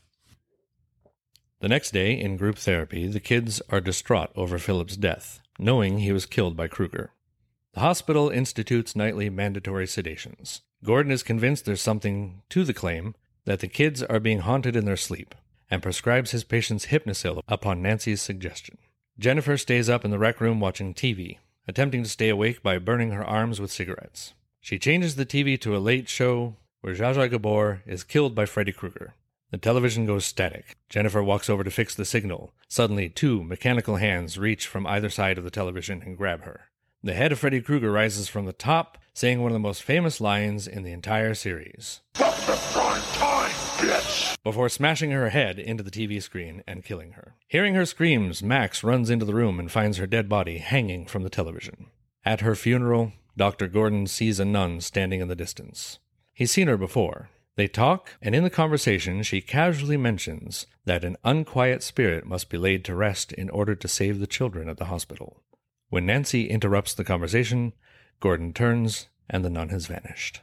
The next day, in group therapy, the kids are distraught over Philip's death, knowing he was killed by Krueger. The hospital institutes nightly mandatory sedations. Gordon is convinced there's something to the claim that the kids are being haunted in their sleep, and prescribes his patients Hypnocil upon Nancy's suggestion. Jennifer stays up in the rec room watching TV, attempting to stay awake by burning her arms with cigarettes. She changes the TV to a late show where Zsa Zsa Gabor is killed by Freddy Krueger. The television goes static. Jennifer walks over to fix the signal. Suddenly, two mechanical hands reach from either side of the television and grab her. The head of Freddy Krueger rises from the top, saying one of the most famous lines in the entire series, From the front time, bitch! before smashing her head into the TV screen and killing her. Hearing her screams, Max runs into the room and finds her dead body hanging from the television. At her funeral, Dr. Gordon sees a nun standing in the distance. He's seen her before. They talk, and in the conversation, she casually mentions that an unquiet spirit must be laid to rest in order to save the children at the hospital. When Nancy interrupts the conversation, Gordon turns and the nun has vanished.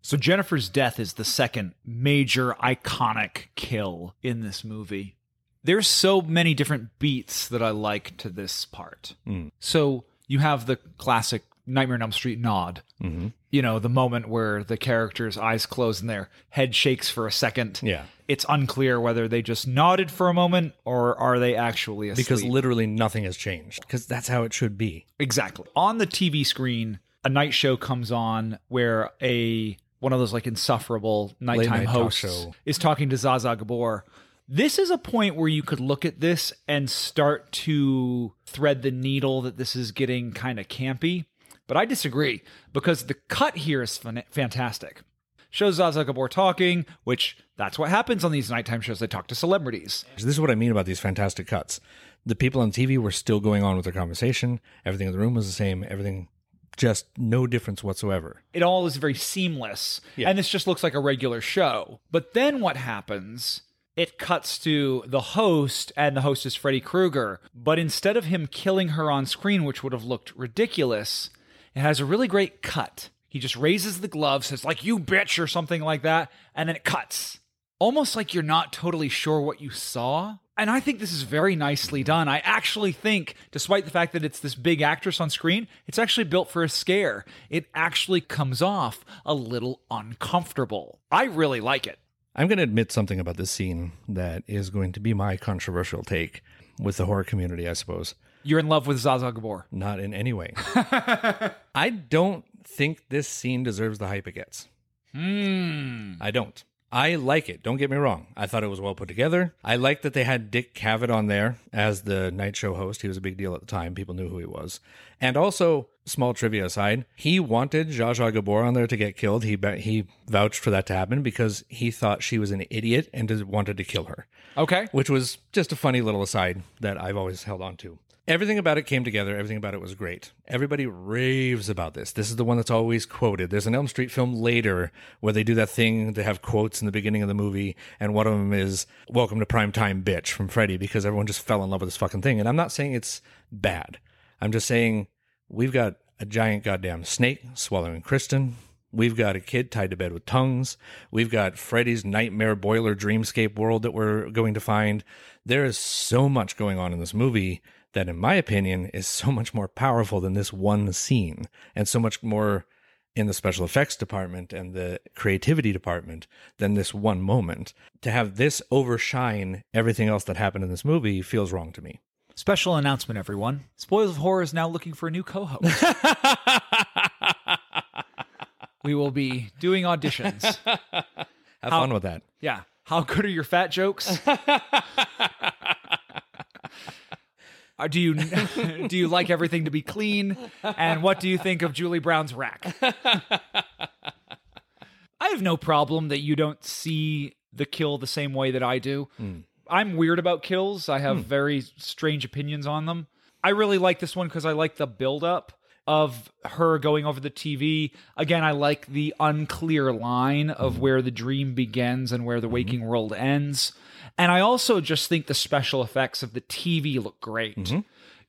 So Jennifer's death is the second major iconic kill in this movie. There's so many different beats that I like to this part. Mm. So you have the classic Nightmare on Elm Street nod. Mm-hmm. You know, the moment where the character's eyes close and their head shakes for a second. Yeah. It's unclear whether they just nodded for a moment or are they actually asleep. Because literally nothing has changed. Because that's how it should be. Exactly. On the TV screen, a night show comes on where a one of those like insufferable nighttime Late-night hosts is talking to Zsa Zsa Gabor. This is a point where you could look at this and start to thread the needle that this is getting kind of campy. But I disagree because the cut here is fan- fantastic. Shows Zsa Zsa Gabor talking, which that's what happens on these nighttime shows. They talk to celebrities. This is what I mean about these fantastic cuts. The people on TV were still going on with their conversation. Everything in the room was the same. Everything, just no difference whatsoever. it all is very seamless Yeah. and this just looks like a regular show but then what happens it cuts to the host and the host is freddy krueger but instead of him killing her on screen which would have looked ridiculous it has a really great cut he just raises the glove says like you bitch or something like that and then it cuts almost like you're not totally sure what you saw. And I think this is very nicely done. I actually think, despite the fact that it's this big actress on screen, it's actually built for a scare. It actually comes off a little uncomfortable. I really like it. I'm going to admit something about this scene that is going to be my controversial take with the horror community, I suppose. You're in love with Zsa Zsa Gabor. Not in any way. I don't think this scene deserves the hype it gets. Hmm. I don't. I like it. Don't get me wrong. I thought it was well put together. I like that they had Dick Cavett on there as the night show host. He was a big deal at the time. People knew who he was. And also, small trivia aside, he wanted Zsa Zsa Gabor on there to get killed. He he vouched for that to happen because he thought she was an idiot and wanted to kill her Okay. which was just a funny little aside that I've always held on to. Everything about it came together. Everything about it was great. Everybody raves about this. This is the one that's always quoted. There's an Elm Street film later where they do that thing. They have quotes in the beginning of the movie, and one of them is "Welcome to Primetime, Bitch" from Freddy, because everyone just fell in love with this fucking thing. And I'm not saying it's bad. I'm just saying we've got a giant goddamn snake swallowing Kristen. We've got a kid tied to bed with tongues. We've got Freddy's nightmare boiler dreamscape world that we're going to find. There is so much going on in this movie that, in my opinion, is so much more powerful than this one scene and so much more in the special effects department and the creativity department than this one moment. To have this overshine everything else that happened in this movie feels wrong to me. Special announcement, everyone. Spoils of Horror is now looking for a new co host. we will be doing auditions. Have How- fun with that. Yeah. How good are your fat jokes? Do you do you like everything to be clean? And what do you think of Julie Brown's rack? I have no problem that you don't see the kill the same way that I do. Hmm. I'm weird about kills. I have hmm. very strange opinions on them. I really like this one because I like the build up of her going over the TV. Again, I like the unclear line of hmm. where the dream begins and where the waking world ends. And I also just think the special effects of the TV look great.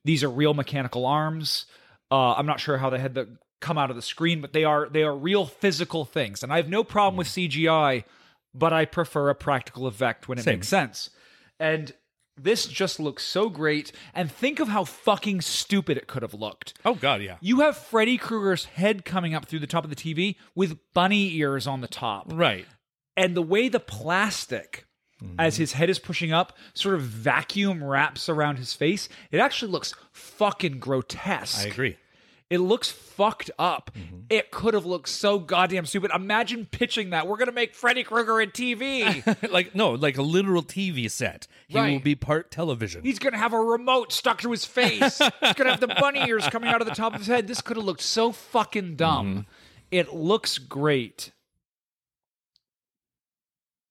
These are real mechanical arms. Uh, I'm not sure how they had to come out of the screen, but they are they are real physical things. And I have no problem with CGI, but I prefer a practical effect when it Same. makes sense. And this just looks so great. And think of how fucking stupid it could have looked. Oh God, yeah. You have Freddy Krueger's head coming up through the top of the TV with bunny ears on the top. Right. And the way the plastic, as his head is pushing up, sort of vacuum wraps around his face, it actually looks fucking grotesque. I agree. It looks fucked up. It could have looked so goddamn stupid. Imagine pitching that. We're going to make Freddy Krueger in TV. like no, like a literal TV set. He will be part television. He's going to have a remote stuck to his face. He's going to have the bunny ears coming out of the top of his head. This could have looked so fucking dumb. Mm-hmm. It looks great.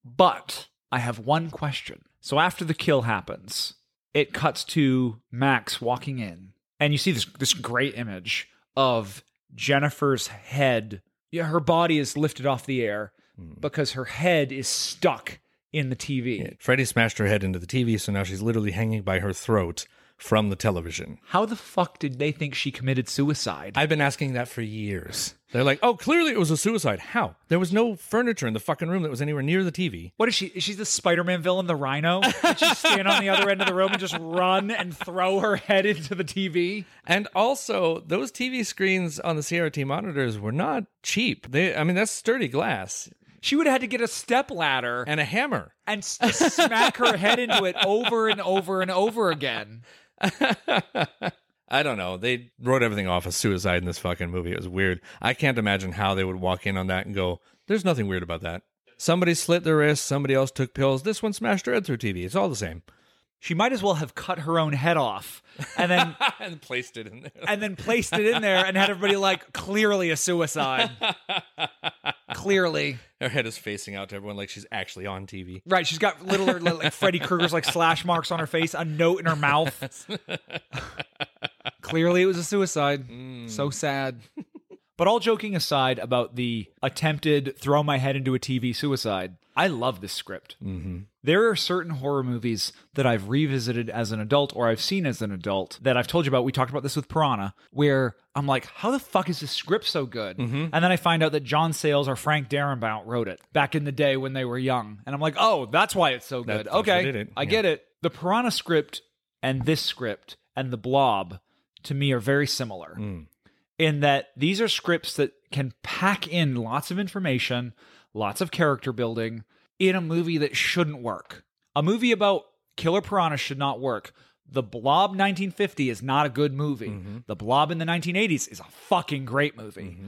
But I have one question. So after the kill happens, it cuts to Max walking in, and you see this this great image of Jennifer's head. Yeah, her body is lifted off the air hmm. because her head is stuck in the TV. Freddy smashed her head into the TV, so now she's literally hanging by her throat from the television. How the fuck did they think she committed suicide? I've been asking that for years. They're like, oh, clearly it was a suicide. How? There was no furniture in the fucking room that was anywhere near the TV. what is she? Is she the Spider-Man villain, the Rhino? Did she stand on the other end of the room and just run and throw her head into the TV? And also, those TV screens on the CRT monitors were not cheap. They, I mean, that's sturdy glass She would have had to get a step ladder and, and a hammer. s- smack her head into it over and over and over again. I don't know. They wrote everything off as suicide in this fucking movie. It was weird. I can't imagine how they would walk in on that and go, there's nothing weird about that. Somebody slit their wrist, somebody else took pills. This one smashed her head through TV. It's all the same. She might as well have cut her own head off and then and placed it in there. and then placed it in there and had everybody like clearly a suicide. clearly. Her head is facing out to everyone like she's actually on TV. Right, she's got little like Freddy Krueger's like slash marks on her face, a note in her mouth. Clearly, it was a suicide. So sad. But all joking aside about the attempted throw my head into a TV suicide, I love this script. Mm-hmm. There are certain horror movies that I've revisited as an adult or I've seen as an adult that I've told you about. We talked about this with Piranha, where I'm like, how the fuck is this script so good? Mm-hmm. And then I find out that John Sayles or Frank Darabont wrote it back in the day when they were young. And I'm like, oh, that's why it's so good. what okay. I Yeah. get it. The Piranha script and this script and The Blob to me are very similar Mm. in that these are scripts that can pack in lots of information, lots of character building in a movie that shouldn't work. A movie about killer piranha should not work. The Blob 1950 is not a good movie. Mm-hmm. The Blob in the 1980s is a fucking great movie.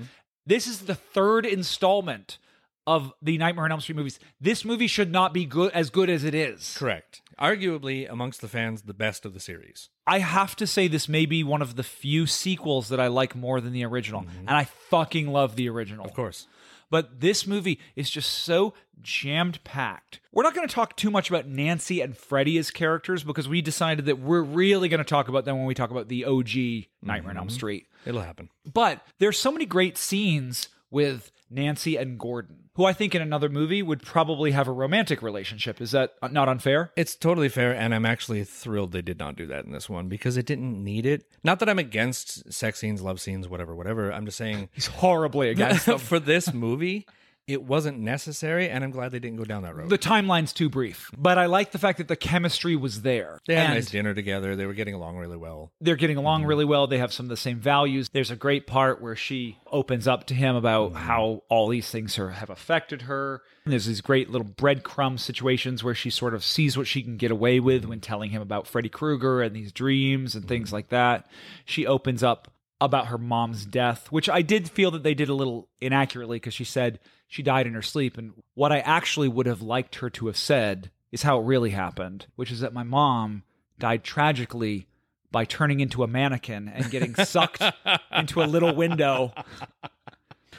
This is the third installment of the Nightmare on Elm Street movies. This movie should not be good as good as it is. Correct. Arguably, amongst the fans, the best of the series. I have to say this may be one of the few sequels that I like more than the original. And I fucking love the original. Of course. But this movie is just so jammed packed. We're not going to talk too much about Nancy and Freddy as characters because we decided that we're really going to talk about them when we talk about the OG Nightmare on Elm mm-hmm. Street. It'll happen. But there's so many great scenes with Nancy and Gordon, who I think in another movie would probably have a romantic relationship. Is that not unfair? It's totally fair, and I'm actually thrilled they did not do that in this one because it didn't need it. Not that I'm against sex scenes, love scenes, whatever, whatever. I'm just saying He's horribly against them. for this movie, it wasn't necessary, and I'm glad they didn't go down that road. the timeline's too brief. But I like the fact that the chemistry was there. they had And- a nice dinner together. They were getting along really well. they're getting along Mm-hmm. really well. They have some of the same values. There's a great part where she opens up to him about Mm-hmm. how all these things are, have affected her. And there's these great little breadcrumb situations where she sort of sees what she can get away with when telling him about Freddy Krueger and these dreams and Mm-hmm. things like that. She opens up about her mom's death, which I did feel that they did a little inaccurately because she said she died in her sleep. And what I actually would have liked her to have said is how it really happened, which is that my mom died tragically by turning into a mannequin and getting sucked into a little window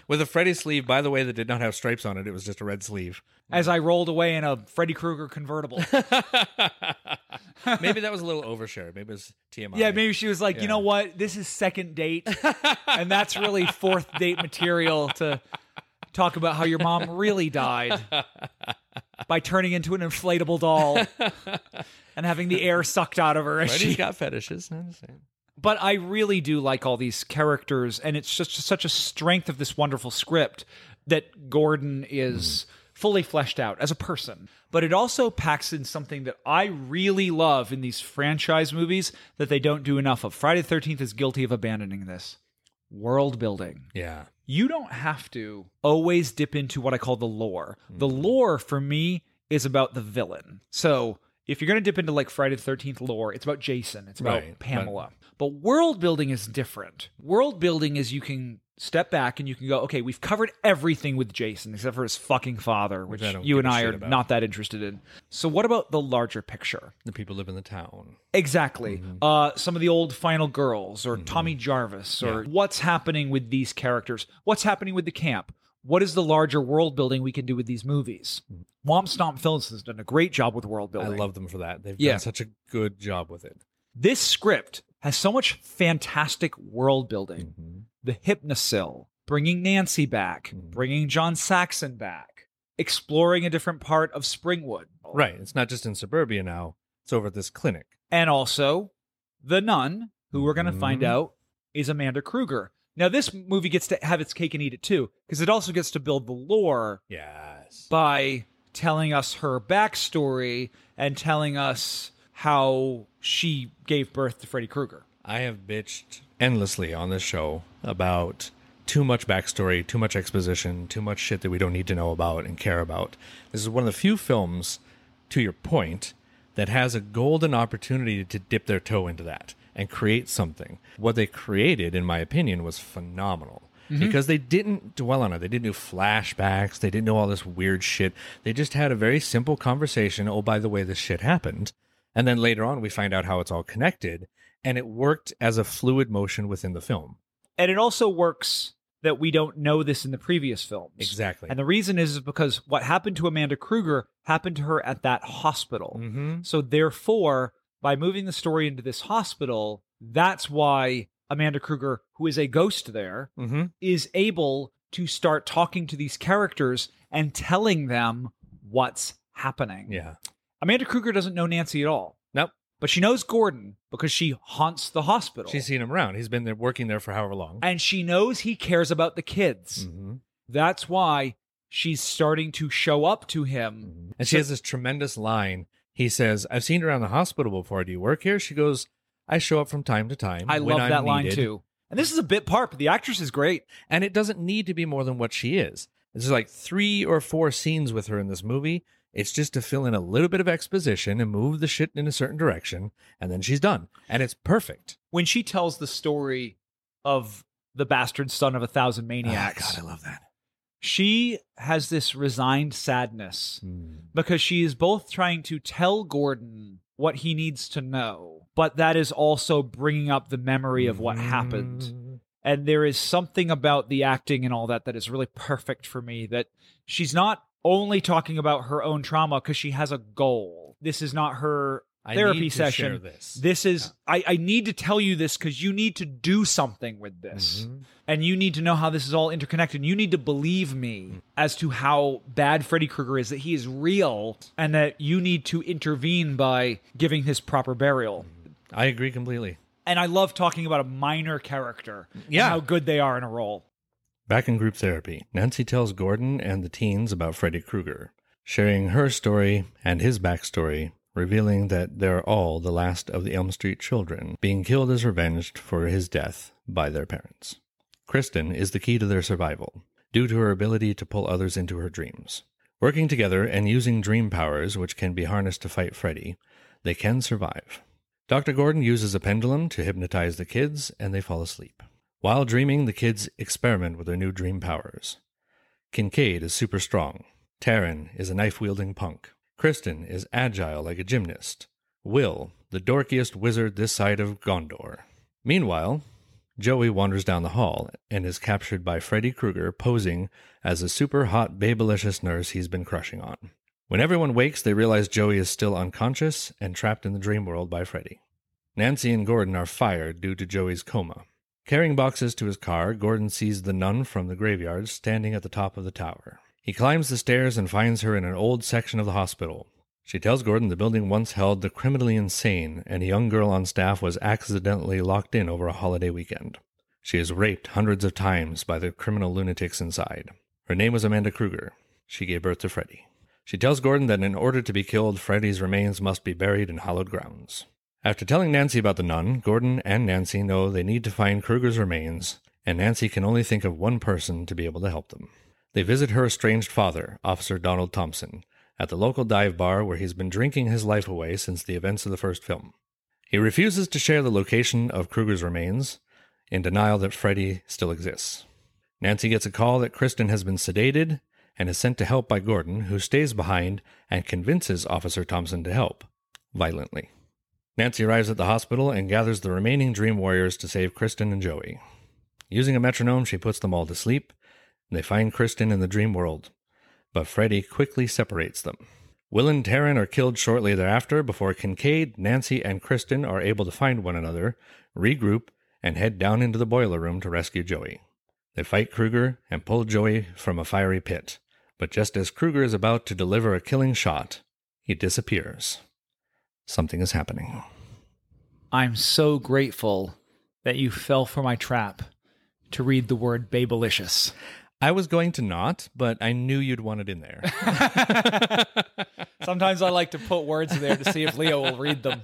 With a Freddy sleeve, by the way, that did not have stripes on it. It was just a red sleeve. as I rolled away in a Freddy Krueger convertible. Maybe that was a little overshare. Maybe it was TMI. Yeah, maybe she was like, you know what? This is second date. and that's really fourth date material to talk about how your mom really died by turning into an inflatable doll and having the air sucked out of her Freddy's she got fetishes. I'm just saying. but I really do like all these characters, and it's just such a strength of this wonderful script that Gordon is hmm. fully fleshed out as a person. But it also packs in something that I really love in these franchise movies that they don't do enough of. Friday the 13th is guilty of abandoning this world building. Yeah. You don't have to always dip into what I call the lore. The mm-hmm. lore for me is about the villain. So if you're going to dip into like Friday the 13th lore, it's about Jason, it's about Right, Pamela. But world building is different. World building is you can step back and you can go, okay, we've covered everything with Jason except for his fucking father, which, don't you and I are about. not that interested in. So what about the larger picture? The people live in the town. Exactly. Mm-hmm. Uh, some of the old Final Girls or Tommy Jarvis or what's happening with these characters? What's happening with the camp? What is the larger world building we can do with these movies? Womp Stomp Films has done a great job with world Mm-hmm. I love them for that. They've Yeah. done such a good job with it. this script has so much fantastic world building. Mm-hmm. The Hypnocil, bringing Nancy back, bringing John Saxon back, exploring a different part of Springwood. Right. It's not just in suburbia now. It's over at this clinic. And also the nun, who we're going to find Mhm. out is Amanda Krueger. Now, this movie gets to have its cake and eat it too, because it also gets to build the lore Yes. by telling us her backstory and telling us how she gave birth to Freddy Krueger. I have bitched endlessly on this show about too much backstory, too much exposition, too much shit that we don't need to know about and care about. This is one of the few films, to your point, that has a golden opportunity to dip their toe into that and create something. What they created, in my opinion, was phenomenal. Mm-hmm. Because they didn't dwell on it. They didn't do flashbacks. They didn't do all this weird shit. They just had a very simple conversation. Oh, by the way, this shit happened. And then later on, we find out how it's all connected. And it worked as a fluid motion within the film. And it also works that we don't know this in the previous films. Exactly. And the reason is, is because what happened to Amanda Krueger happened to her at that hospital. Mm-hmm. So therefore, by moving the story into this hospital, that's why Amanda Krueger, who is a ghost there, Mm-hmm. is able to start talking to these characters and telling them what's happening. Yeah. Amanda Krueger doesn't know Nancy at all, Nope. but she knows Gordon because she haunts the hospital. She's seen him around. He's been there working there for however long. and she knows he cares about the kids. Mm-hmm. That's why she's starting to show up to him. And she has this tremendous line. He says, I've seen you around the hospital before. Do you work here? She goes, I show up from time to time. I when love I'm that line needed." too. And this is a bit part, but the actress is great. And it doesn't need to be more than what she is. There's like three or four scenes with her in this movie. It's just to fill in a little bit of exposition and move the shit in a certain direction, and then she's done. And it's perfect. When she tells the story of the bastard son of a thousand maniacs, Ah, God, I love that. she has this resigned sadness because she is both trying to tell Gordon what he needs to know, but that is also bringing up the memory of what happened. Mm. And there is something about the acting and all that that is really perfect for me that she's not only talking about her own trauma because she has a goal. This is not her I therapy session. share this. This is I, I need to tell you this because you need to do something with this. Mhm. And you need to know how this is all interconnected. You need to believe me as to how bad Freddy Krueger is, that he is real, and that you need to intervene by giving his proper burial. I agree completely. And I love talking about a minor character and Yeah. how good they are in a role. Back in group therapy, Nancy tells Gordon and the teens about Freddy Krueger, sharing her story and his backstory, revealing that they're all the last of the Elm Street children, being killed as revenge for his death by their parents. Kristen is the key to their survival, due to her ability to pull others into her dreams. Working together and using dream powers, which can be harnessed to fight Freddy, they can survive. Dr. Gordon uses a pendulum to hypnotize the kids, and they fall asleep. While dreaming, the kids experiment with their new dream powers. Kincaid is super strong. Taryn is a knife wielding punk. Kristen is agile like a gymnast. Will, the dorkiest wizard this side of Gondor. Meanwhile, Joey wanders down the hall and is captured by Freddy Krueger posing as a super hot babylicious nurse he's been crushing on. When everyone wakes, they realize Joey is still unconscious and trapped in the dream world by Freddy. Nancy and Gordon are fired due to Joey's coma. Carrying boxes to his car, Gordon sees the nun from the graveyard standing at the top of the tower. He climbs the stairs and finds her in an old section of the hospital. She tells Gordon the building once held the criminally insane, and a young girl on staff was accidentally locked in over a holiday weekend. She is raped hundreds of times by the criminal lunatics inside. Her name was Amanda Krueger. She gave birth to Freddy. She tells Gordon that in order to be killed, Freddy's remains must be buried in hallowed grounds. After telling Nancy about the nun, Gordon and Nancy know they need to find Krueger's remains, and Nancy can only think of one person to be able to help them. They visit her estranged father, Officer Donald Thompson, at the local dive bar where he's been drinking his life away since the events of the first film. He refuses to share the location of Krueger's remains, in denial that Freddy still exists. Nancy gets a call that Kristen has been sedated and is sent to help by Gordon, who stays behind and convinces Officer Thompson to help, violently. Nancy arrives at the hospital and gathers the remaining Dream Warriors to save Kristen and Joey. Using a metronome, she puts them all to sleep, they find Kristen in the dream world, but Freddy quickly separates them. Will and Taryn are killed shortly thereafter before Kincaid, Nancy, and Kristen are able to find one another, regroup, and head down into the boiler room to rescue Joey. They fight Krueger and pull Joey from a fiery pit, but just as Krueger is about to deliver a killing shot, he disappears. Something is happening. I'm so grateful that you fell for my trap to read the word babelicious. I was going to not, but I knew you'd want it in there. Sometimes I like to put words there to see if Leo will read them.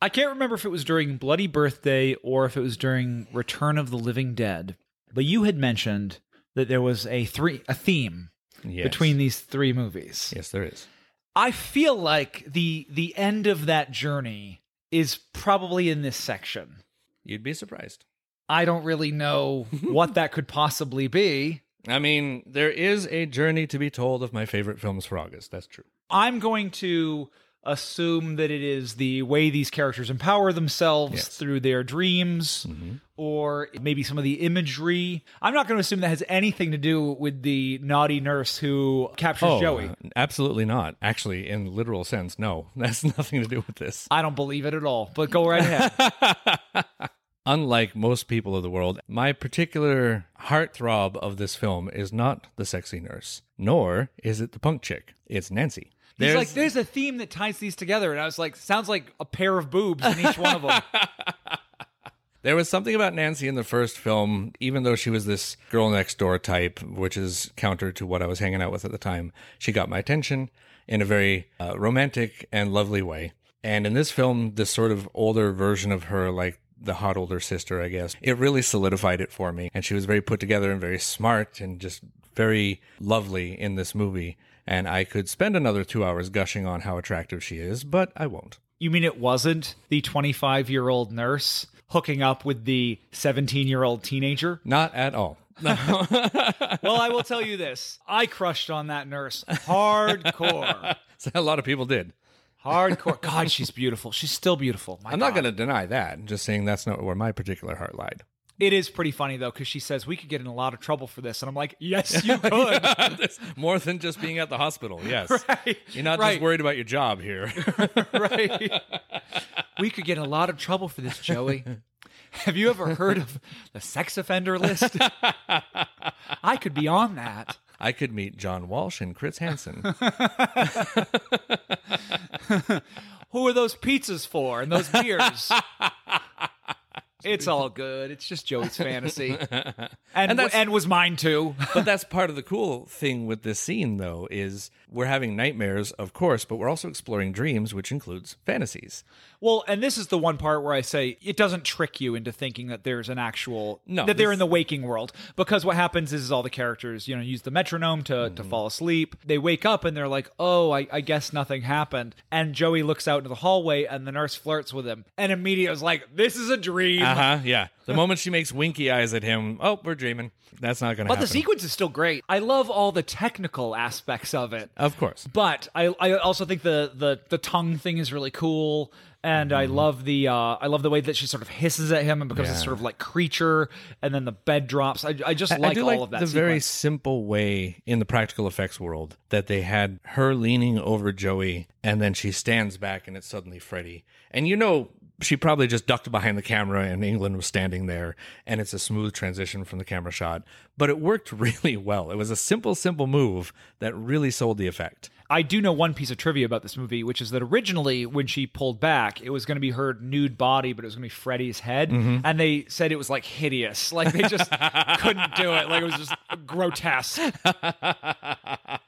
I can't remember if it was during Bloody Birthday or if it was during Return of the Living Dead, but you had mentioned that there was a three a theme Yes. between these three movies. Yes, there is. I feel like the the end of that journey is probably in this section. You'd be surprised. I don't really know what that could possibly be. I mean, there is a journey to be told of my favorite films for August. That's true. I'm going to assume that it is the way these characters empower themselves Yes. through their dreams or maybe some of the imagery. I'm not going to assume that has anything to do with the naughty nurse who captures Joey. uh, absolutely not. Actually, in literal sense, no. That's nothing to do with this. I don't believe it at all, but go right ahead. Unlike most people of the world, my particular heartthrob of this film is not the sexy nurse, nor is it the punk chick. It's Nancy. He's like, there's a theme that ties these together. And I was like, sounds like a pair of boobs in each one of them. There was something about Nancy in the first film, even though she was this girl next door type, which is counter to what I was hanging out with at the time. She got my attention in a very uh, romantic and lovely way. And in this film, this sort of older version of her, like the hot older sister, I guess, it really solidified it for me. And she was very put together and very smart and just very lovely in this movie. And I could spend another two hours gushing on how attractive she is, but I won't. You mean it wasn't the 25 year old nurse hooking up with the 17 year old teenager? Not at all. Well, I will tell you this I crushed on that nurse hardcore. So a lot of people did. Hardcore. God, she's beautiful. She's still beautiful. My I'm not God. going to deny that. I'm just saying that's not where my particular heart lied. It is pretty funny, though, because she says we could get in a lot of trouble for this. And I'm like, yes, you could. More than just being at the hospital. Yes. Right. You're not Right. just worried about your job here. right? We could get in a lot of trouble for this, Joey. Have you ever heard of the sex offender list? I could be on that. I could meet John Walsh and Chris Hansen. Who are those pizzas for and those beers? It's all good. It's just Joey's fantasy, and and, that's- was mine too. but that's part of the cool thing with this scene, though, is we're having nightmares, of course, but we're also exploring dreams, which includes fantasies. Well, and this is the one part where I say it doesn't trick you into thinking that there's an actual No, that they're this- in the waking world because what happens is, is all the characters you know use the metronome to Mm-hmm. to fall asleep. They wake up and they're like, oh, I, I guess nothing happened. And Joey looks out into the hallway and the nurse flirts with him, and immediately is like, this is a dream. Uh huh. Yeah. The moment she makes winky eyes at him, oh, we're dreaming. That's not going to happen. But happen. the sequence is still great. I love all the technical aspects of it. Of course. But I, I also think the, the the tongue thing is really cool, and I love the uh, I love the way that she sort of hisses at him and becomes this Mm-hmm. Yeah. sort of like creature, and then the bed drops. I, I just I- like I do all like of that. the very sequence. simple way in the practical effects world that they had her leaning over Joey and then she stands back and it's suddenly Freddy. And you know, she probably just ducked behind the camera and Englund was standing there and it's a smooth transition from the camera shot. But it worked really well. It was a simple, simple move that really sold the effect. I do know one piece of trivia about this movie, which is that originally when she pulled back, it was going to be her nude body, but it was going to be Freddy's head, Mm-hmm. and they said it was like hideous, like they just couldn't do it, like it was just grotesque.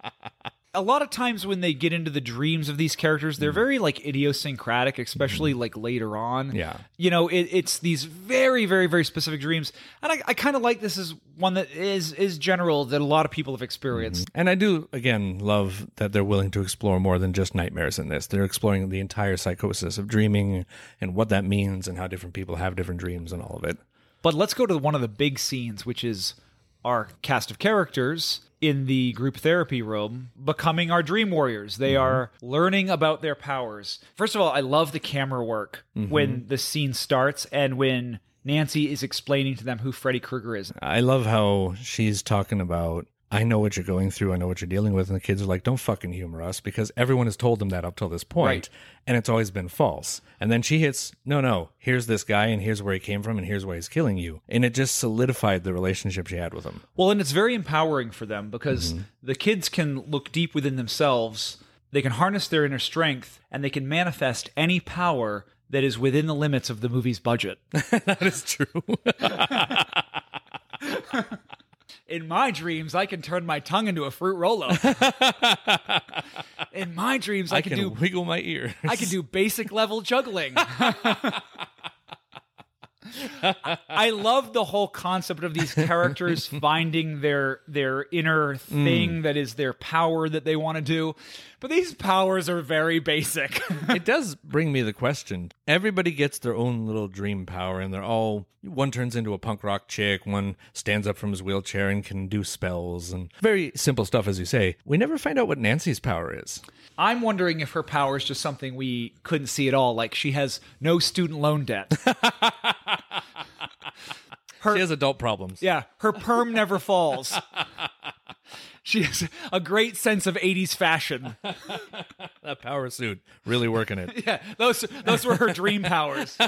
a lot of times when they get into the dreams of these characters, they're mm. very like idiosyncratic, especially mm-hmm. like later on. Yeah. You know, it, it's these very, very, very specific dreams. And I, I kind of like this as one that is is general that a lot of people have experienced. Mm-hmm. And I do, again, love that they're willing to explore more than just nightmares in this. They're exploring the entire psychosis of dreaming and what that means and how different people have different dreams and all of it. But let's go to one of the big scenes, which is our cast of characters in the group therapy room becoming our dream warriors. They mm-hmm. are learning about their powers. First of all, I love the camera work mm-hmm. when the scene starts and when Nancy is explaining to them who Freddy Krueger is. I love how she's talking about, I know what you're going through, I know what you're dealing with. And the kids are like, don't fucking humor us because everyone has told them that up till this point, Right. And it's always been false. And then she hits, no, no, here's this guy and here's where he came from and here's why he's killing you. And it just solidified the relationship she had with him. Well, and it's very empowering for them because mm-hmm. the kids can look deep within themselves They can harness their inner strength and they can manifest any power that is within the limits of the movie's budget. that is true. In my dreams, I can turn my tongue into a fruit roll-up. In my dreams, I, I can, can do wiggle my ears. I can do basic level juggling. I love the whole concept of these characters finding their their inner mm. thing that is their power that they want to do. But these powers are very basic. it does bring me the question. Everybody gets their own little dream power, and they're all one turns into a punk rock chick, one stands up from his wheelchair and can do spells, and very simple stuff, as you say. We never find out what Nancy's power is. I'm wondering if her power is just something we couldn't see at all, like she has no student loan debt. Her- She has adult problems. Yeah, her perm never falls. She has a great sense of 80s fashion. That power suit really working it. Yeah, those those were her dream powers.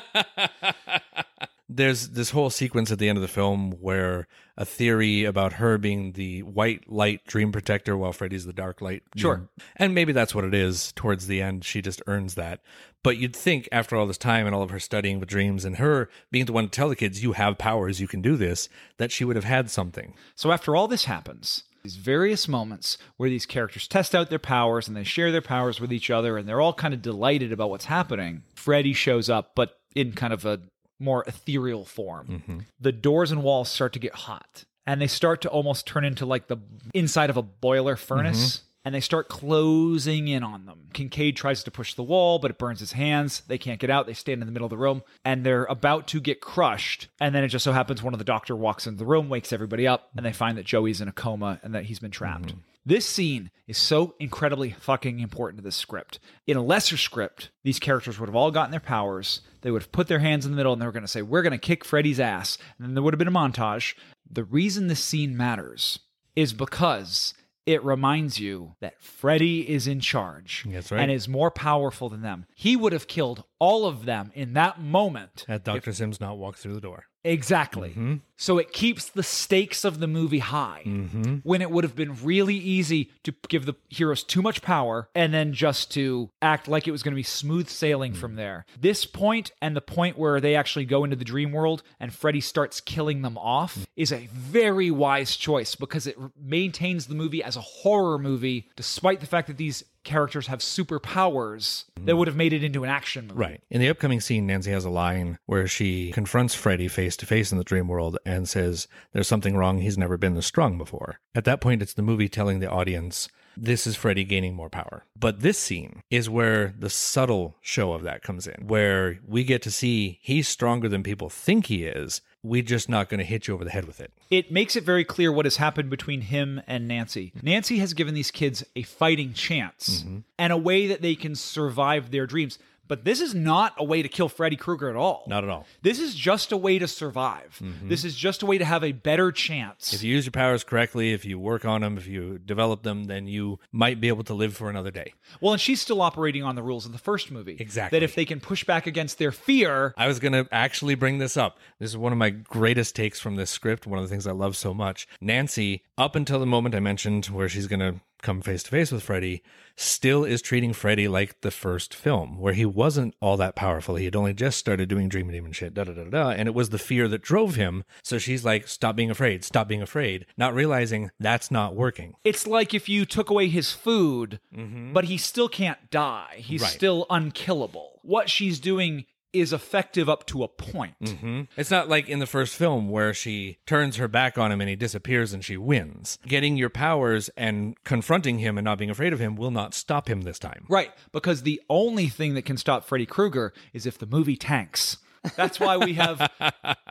There's this whole sequence at the end of the film where a theory about her being the white light dream protector while Freddy's the dark light. Sure. And maybe that's what it is towards the end. She just earns that. But you'd think after all this time and all of her studying with dreams and her being the one to tell the kids, you have powers, you can do this, that she would have had something. So after all this happens, these various moments where these characters test out their powers and they share their powers with each other and they're all kind of delighted about what's happening. Freddy shows up, but in kind of a more ethereal form. Mm-hmm. The doors and walls start to get hot and they start to almost turn into like the inside of a boiler furnace. Mm-hmm. And they start closing in on them. Kincaid tries to push the wall, but it burns his hands. They can't get out. They stand in the middle of the room and they're about to get crushed. And then it just so happens one of the doctor walks into the room, wakes everybody up, and they find that Joey's in a coma and that he's been trapped. Mm-hmm. This scene is so incredibly fucking important to this script. In a lesser script, these characters would have all gotten their powers. They would have put their hands in the middle and they were going to say, We're going to kick Freddy's ass. And then there would have been a montage. The reason this scene matters is because it reminds you that Freddy is in charge right. and is more powerful than them. He would have killed all of them in that moment. Had Dr. Simms not walked through the door. Exactly. Mm-hmm. So it keeps the stakes of the movie high mm-hmm. when it would have been really easy to give the heroes too much power and then just to act like it was going to be smooth sailing mm-hmm. from there. This point and the point where they actually go into the dream world and Freddy starts killing them off mm. is a very wise choice because it maintains the movie as a horror movie despite the fact that these characters have superpowers that would have made it into an action movie. Right. In the upcoming scene, Nancy has a line where she confronts Freddy face to face in the dream world and says, There's something wrong. He's never been this strong before. At that point, it's the movie telling the audience, This is Freddy gaining more power. But this scene is where the subtle show of that comes in, where we get to see he's stronger than people think he is. We're just not going to hit you over the head with it. it makes it very clear what has happened between him and Nancy. Nancy has given these kids a fighting chance mm-hmm. and a way that they can survive their dreams. But this is not a way to kill Freddy Krueger at all. Not at all. This is just a way to survive. Mm-hmm. This is just a way to have a better chance. If you use your powers correctly, if you work on them, if you develop them, then you might be able to live for another day. well, and she's still operating on the rules of the first movie. Exactly. That if they can push back against their fear, I was going to actually bring this up. This is one of my greatest takes from this script, one of the things I love so much. Nancy, up until the moment I mentioned where she's going to come face to face with Freddy, still is treating Freddy like the first film, where he wasn't all that powerful. He had only just started doing Dream Demon shit, da da da da, and it was the fear that drove him. So she's like, stop being afraid, stop being afraid, not realizing that's not working. it's like if you took away his food, mm-hmm. but he still can't die. He's Right. still unkillable. What she's doing is effective up to a point. Mm-hmm. It's not like in the first film where she turns her back on him and he disappears and she wins. Getting your powers and confronting him and not being afraid of him will not stop him this time. Right, because the only thing that can stop Freddy Krueger is if the movie tanks. That's why we have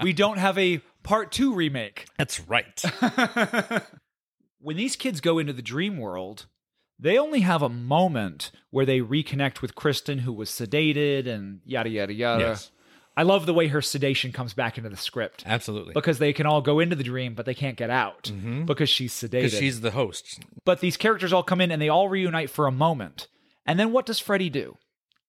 we don't have a part 2 remake. That's right. When these kids go into the dream world, they only have a moment where they reconnect with Kristen who was sedated and yada yada yada. Yes. I love the way her sedation comes back into the script. Absolutely. Because they can all go into the dream, but they can't get out mm-hmm. because she's sedated. Because she's the host. But these characters all come in and they all reunite for a moment. And then what does Freddy do?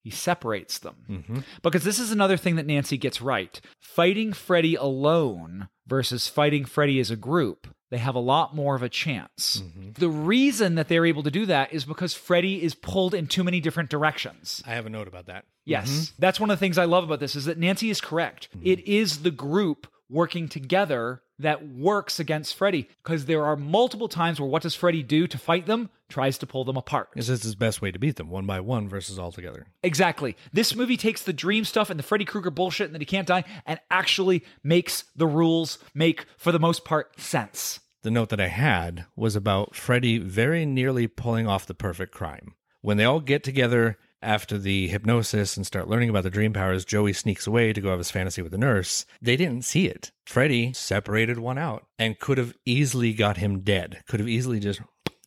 He separates them. Mm-hmm. Because this is another thing that Nancy gets right. Fighting Freddy alone versus fighting Freddy as a group, they have a lot more of a chance. Mm-hmm. The reason that they're able to do that is because Freddy is pulled in too many different directions. I have a note about that. Yes. Mm-hmm. That's one of the things I love about this is that Nancy is correct. Mm-hmm. It is the group working together that works against Freddy because there are multiple times where what does Freddy do to fight them? Tries to pull them apart. Is this his best way to beat them, one by one versus all together? Exactly. This movie takes the dream stuff and the Freddy Krueger bullshit and that he can't die and actually makes the rules make, for the most part, sense. The note that I had was about Freddy very nearly pulling off the perfect crime. When they all get together after the hypnosis and start learning about the dream powers, Joey sneaks away to go have his fantasy with the nurse. They didn't see it. Freddy separated one out and could have easily got him dead, could have easily just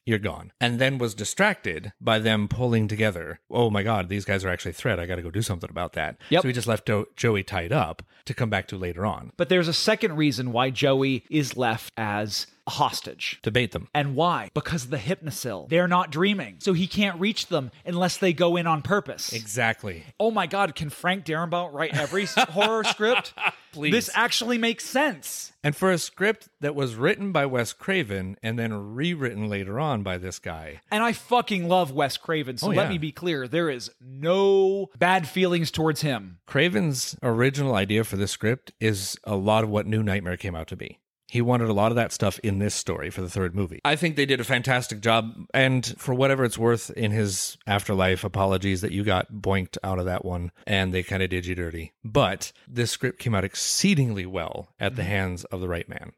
you're gone. And then was distracted by them pulling together. Oh my God, these guys are actually a threat. I got to go do something about that. Yep. So he just left Joey tied up to come back to later on But there's a second reason why Joey is left as hostage. to bait them. And why? Because of the Hypnocil. They're not dreaming. So he can't reach them unless they go in on purpose. Exactly. oh my God, can Frank Darabont write every horror script? Please. This actually makes sense. And for a script that was written by Wes Craven and then rewritten later on by this guy, And I fucking love Wes Craven. So Oh, let me be clear there is no bad feelings towards him. Craven's original idea for this script is a lot of what New Nightmare came out to be. He wanted a lot of that stuff in this story for the third movie. I think they did a fantastic job. And for whatever it's worth in his afterlife, apologies that you got boinked out of that one and they kind of did you dirty. But this script came out exceedingly well at the mm-hmm. hands of the right man.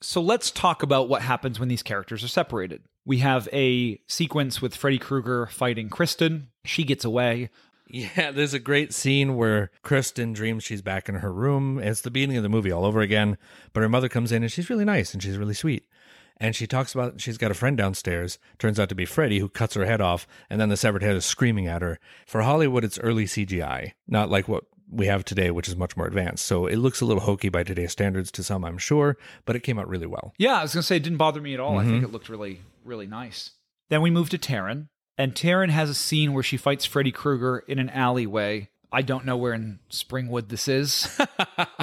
So let's talk about what happens when these characters are separated. We have a sequence with Freddy Krueger fighting Kristen. She gets away. Yeah, there's a great scene where Kristen dreams she's back in her room. It's the beginning of the movie all over again, but her mother comes in and she's really nice and she's really sweet. And she talks about she's got a friend downstairs, turns out to be Freddy, who cuts her head off, and then the severed head is screaming at her. For Hollywood, it's early CGI, not like what we have today, which is much more advanced. So it looks a little hokey by today's standards to some, I'm sure, but it came out really well. Yeah, I was going to say it didn't bother me at all. I think Mm-hmm. it looked really, really nice. Then we move to Taryn, and Taryn has a scene where she fights Freddy Krueger in an alleyway. I don't know where in Springwood this is.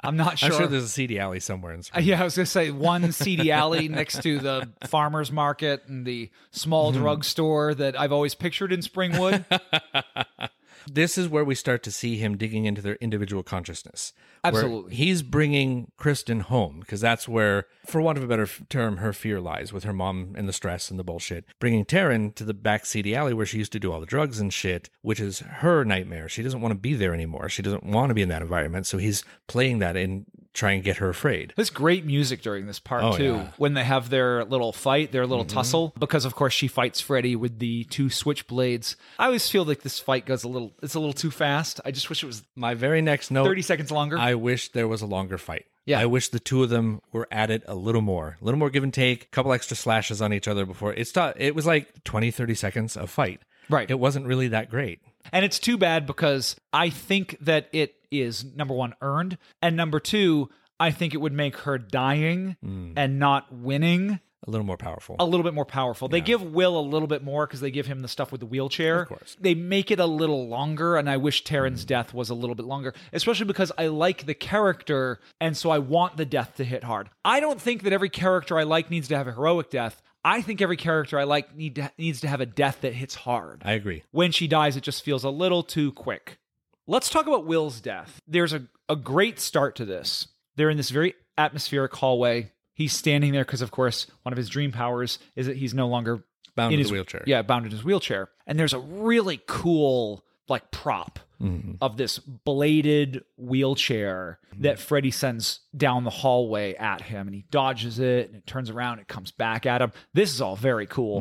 I'm not sure. I'm sure there's a CD alley somewhere in Uh, Spring. Yeah, I was going to say one seedy alley next to the farmer's market and the small Mm-hmm. drugstore that I've always pictured in Springwood. this is where we start to see him digging into their individual consciousness. Absolutely. He's bringing Kristen home because that's where, for want of a better f- term, her fear lies with her mom and the stress and the bullshit. Bringing Taryn to the back seedy alley where she used to do all the drugs and shit, which is her nightmare. She doesn't want to be there anymore. She doesn't want to be in that environment. So he's playing that and trying and get her afraid. There's great music during this part Oh, too. yeah. Mm-hmm. When they have their little fight, their little tussle, because of course she fights Freddy with the two switchblades. I always feel like this fight goes a little, it's a little too fast. I just wish it was My very next note 30 seconds longer. I wish there was a longer fight. Yeah. I wish the two of them were at it a little more. A little more give and take, a couple extra slashes on each other before it's not, it was like 20, 30 seconds of fight. Right. It wasn't really that great. And it's too bad because I think that it is number one, earned, and number two, I think it would make her dying Hmm. and not winning A little more powerful. a little bit more powerful. They give Will a little bit more because they give him the stuff with the wheelchair. Of course. They make it a little longer, and I wish Taryn's Hmm. death was a little bit longer, especially because I like the character, and so I want the death to hit hard. I don't think that every character I like needs to have a heroic death. I think every character I like need to, needs to have a death that hits hard I agree. when she dies, it just feels a little too quick. Let's talk about Will's death. There's a, a great start to this. They're in this very atmospheric hallway. He's standing there because, of course, one of his dream powers is that he's no longer Bound in in his wheelchair. Yeah, bound in his wheelchair. And there's a really cool like prop Mm-hmm. of this bladed wheelchair that Freddy sends down the hallway at him, and he dodges it, and it turns around, it comes back at him. This is all very cool.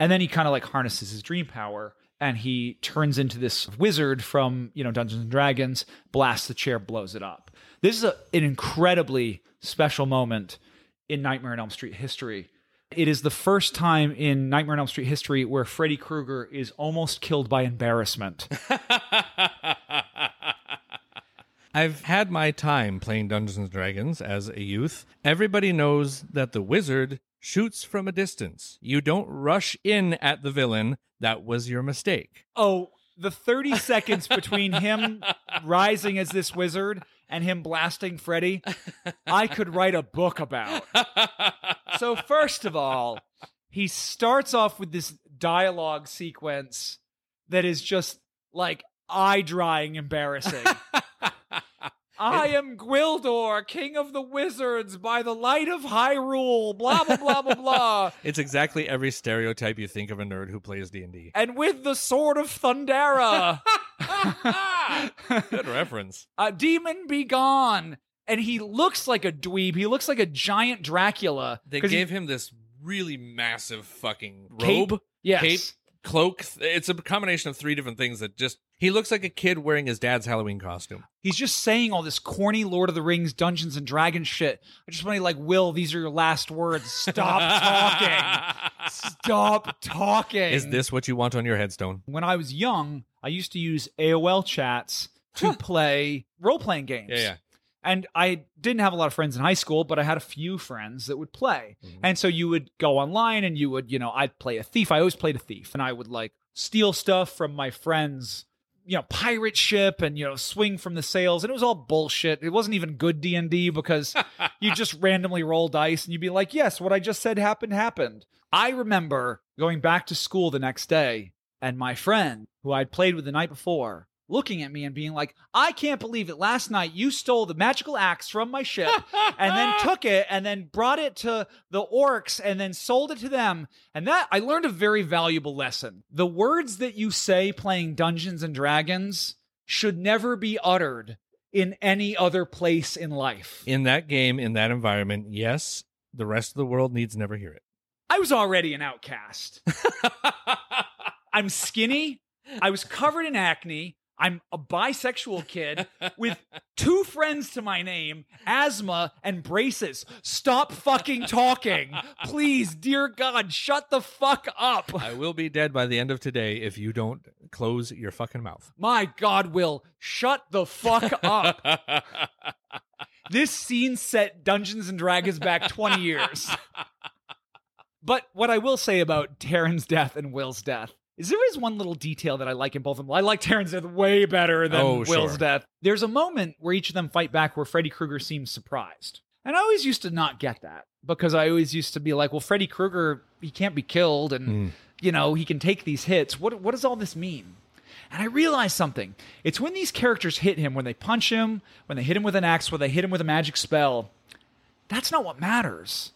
And then he kind of like harnesses his dream power and he turns into this wizard from, you know, Dungeons and Dragons, blasts the chair, blows it up. This is a, an incredibly special moment in Nightmare on Elm Street history. It is the first time in Nightmare on Elm Street history where Freddy Krueger is almost killed by embarrassment. I've had my time playing Dungeons and Dragons as a youth. Everybody knows that the wizard shoots from a distance. You don't rush in at the villain. That was your mistake. oh, the 30 seconds between him rising as this wizard and him blasting Freddy, I could write a book about. So, first of all, he starts off with this dialogue sequence that is just like eye drying embarrassing. I am Gwildor, king of the wizards, by the light of Hyrule, blah, blah, blah, blah, blah. It's exactly every stereotype you think of a nerd who plays D&D. And with the sword of Thundera, Good reference. a demon be gone. And he looks like a dweeb. He looks like a giant Dracula. They 'Cause he- gave him this really massive fucking Cape? robe, Yes. cape, cloak. It's a combination of three different things that just he looks like a kid wearing his dad's Halloween costume. He's just saying all this corny Lord of the Rings, Dungeons and Dragons shit. I just want to like, Will, these are your last words. Stop talking. Stop talking. Is this what you want on your headstone? when I was young, I used to use AOL chats to play role playing games. Yeah, yeah. And I didn't have a lot of friends in high school, but I had a few friends that would play. Mm-hmm. And so you would go online and you would, you know, I'd play a thief. I always played a thief and I would like steal stuff from my friends, you know, pirate ship and, you know, swing from the sails. And it was all bullshit. It wasn't even good D&D because you just randomly roll dice and you'd be like, yes, what I just said happened, happened. I remember going back to school the next day and my friend who I'd played with the night before looking at me and being like, I can't believe it. Last night you stole the magical axe from my ship and then took it and then brought it to the orcs and then sold it to them. And that I learned a very valuable lesson. The words that you say playing Dungeons and Dragons should never be uttered in any other place in life. In that game, in that environment, yes, the rest of the world needs never hear it. I was already an outcast. I'm skinny. I was covered in acne. I'm a bisexual kid with two friends to my name, asthma, and braces. Stop fucking talking. Please, dear God, shut the fuck up. I will be dead by the end of today if you don't close your fucking mouth. My God, Will, shut the fuck up. this scene set Dungeons and Dragons back 20 years. But what I will say about Taryn's death and Will's death is there is one little detail that I like in both of them. I like Taryn's death way better than Oh, Will's sure. death. There's a moment where each of them fight back where Freddy Krueger seems surprised. And I always used to not get that because I always used to be like, well, Freddy Krueger, he can't be killed and, hmm. you know, he can take these hits. What, what does all this mean? And I realized something. It's when these characters hit him, when they punch him, when they hit him with an axe, when they hit him with a magic spell. That's not what matters.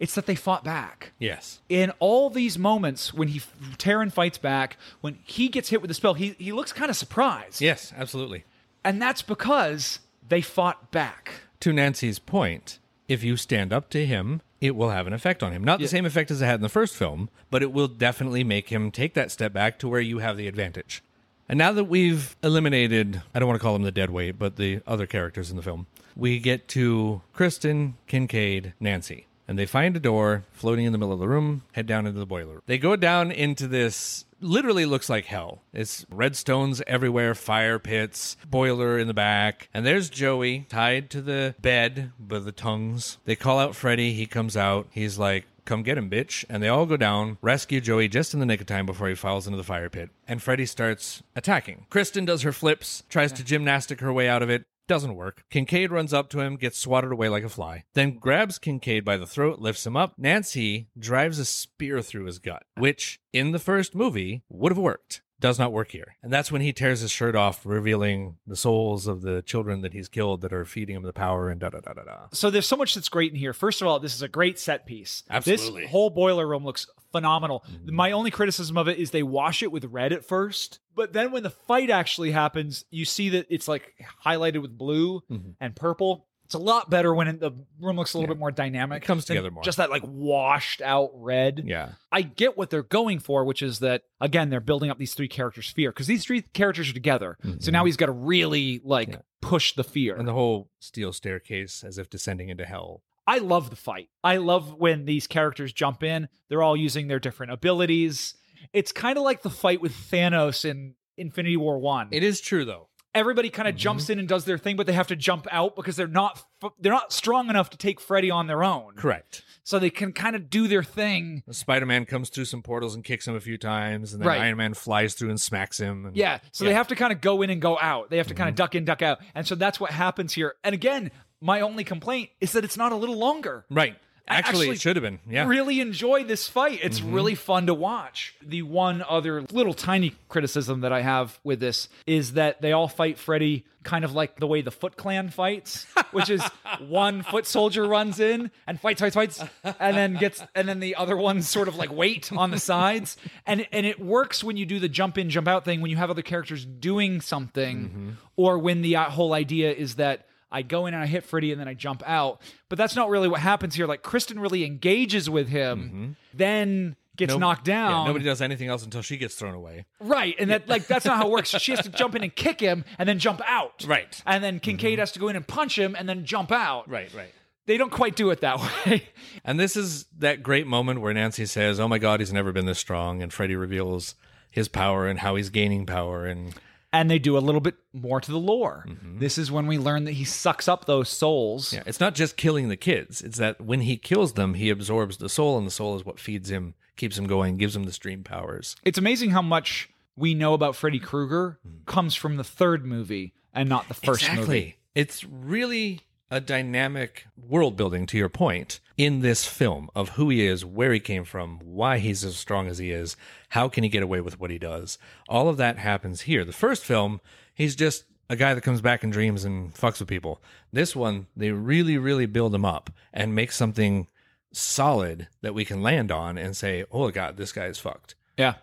It's that they fought back. Yes. In all these moments, when he Taryn fights back, when he gets hit with the spell, he he looks kind of surprised. Yes, absolutely. And that's because they fought back. To Nancy's point, if you stand up to him, it will have an effect on him. Not the same effect as it had in the first film, but it will definitely make him take that step back to where you have the advantage. And now that we've eliminated, I don't want to call them the dead weight, but the other characters in the film, we get to Kristen, Kincaid, Nancy. And they find a door floating in the middle of the room, head down into the boiler. They go down into this literally looks like hell. It's red stones everywhere, fire pits, boiler in the back. And there's Joey tied to the bed with the tongues. They call out Freddy. He comes out. He's like, Come get him, bitch. And they all go down, rescue Joey just in the nick of time before he falls into the fire pit. And Freddy starts attacking. Kristen does her flips, tries to gymnastic her way out of it. Doesn't work. Kincaid runs up to him, gets swatted away like a fly, then grabs Kincaid by the throat, lifts him up. Nancy drives a spear through his gut, which in the first movie would have worked. Does not work here. And that's when he tears his shirt off, revealing the souls of the children that he's killed that are feeding him the power and da da da da da. So there's so much that's great in here. First of all, this is a great set piece. Absolutely. This whole boiler room looks phenomenal. Mm-hmm. My only criticism of it is they wash it with red at first, but then when the fight actually happens, you see that it's like highlighted with blue mm-hmm. and purple. It's a lot better when it, the room looks a little bit more dynamic. It comes together more. Just that like washed out red. Yeah. I get what they're going for, which is that again they're building up these three characters' fear because these three characters are together. So mm-hmm. now he's got to really like push the fear. And the whole steel staircase as if descending into hell. I love the fight. I love when these characters jump in. They're all using their different abilities. It's kind of like the fight with Thanos in Infinity War 1. It is true though. Everybody kind of jumps in and does their thing, but they have to jump out because they're not they're not strong enough to take Freddy on their own. Correct. So they can kind of do their thing. Spider Man comes through some portals and kicks him a few times, and then Right. Iron Man flies through and smacks him. And, Yeah. So they have to kind of go in and go out. They have to Mm-hmm. kind of duck in, duck out. And so that's what happens here. And again, my only complaint is that it's not a little longer. Right. Actually, actually it should have been. Yeah. Mm-hmm. Really enjoy this fight. It's really fun to watch. The one other little tiny criticism that I have with this is that they all fight Freddy kind of like the way the Foot Clan fights, which is one foot soldier runs in and fights, fights, fights, and then gets, and then the other ones sort of like wait on the sides, and and it works when you do the jump in, jump out thing when you have other characters doing something, or when the uh, whole idea is that. I go in and I hit Freddy and then I jump out. But that's not really what happens here. Like Kristen really engages with him, mm-hmm. then gets No- knocked yeah, down. nobody does anything else until she gets thrown away. Right. And that like that's not how it works. She has to jump in and kick him and then jump out. Right. And then Kincaid mm-hmm. has to go in and punch him and then jump out. Right, right. They don't quite do it that way. And this is that great moment where Nancy says, "Oh my God, he's never been this strong," and Freddy reveals his power and how he's gaining power. And and they do a little bit more to the lore. Mm-hmm. This is when we learn that he sucks up those souls. yeah, it's not just killing the kids; it's that when he kills them, he absorbs the soul, and the soul is what feeds him, keeps him going, gives him the stream powers. It's amazing how much we know about Freddy Krueger mm. comes from the third movie and not the first movie. It's really a dynamic world building, to your point, in this film of who he is, where he came from, why he's as strong as he is, how can he get away with what he does. All of that happens here. The first film, he's just a guy that comes back in dreams and fucks with people. This one, they really, really build him up and make something solid that we can land on and say, oh God, this guy is fucked. Yeah.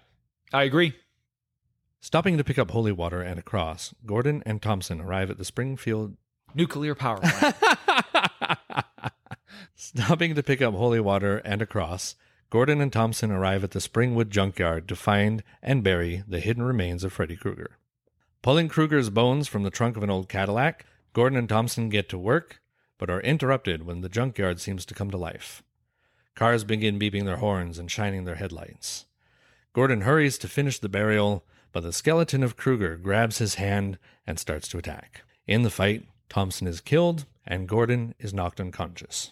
I agree. Stopping to pick up holy water and a cross, Gordon and Thompson arrive at the Springfield Nuclear power plant. Stopping to pick up holy water and a cross, Gordon and Thompson arrive at the Springwood junkyard to find and bury the hidden remains of Freddy Krueger. Pulling Krueger's bones from the trunk of an old Cadillac, Gordon and Thompson get to work, but are interrupted when the junkyard seems to come to life. Cars begin beeping their horns and shining their headlights. Gordon hurries to finish the burial, but the skeleton of Krueger grabs his hand and starts to attack. In the fight, Thompson is killed and Gordon is knocked unconscious.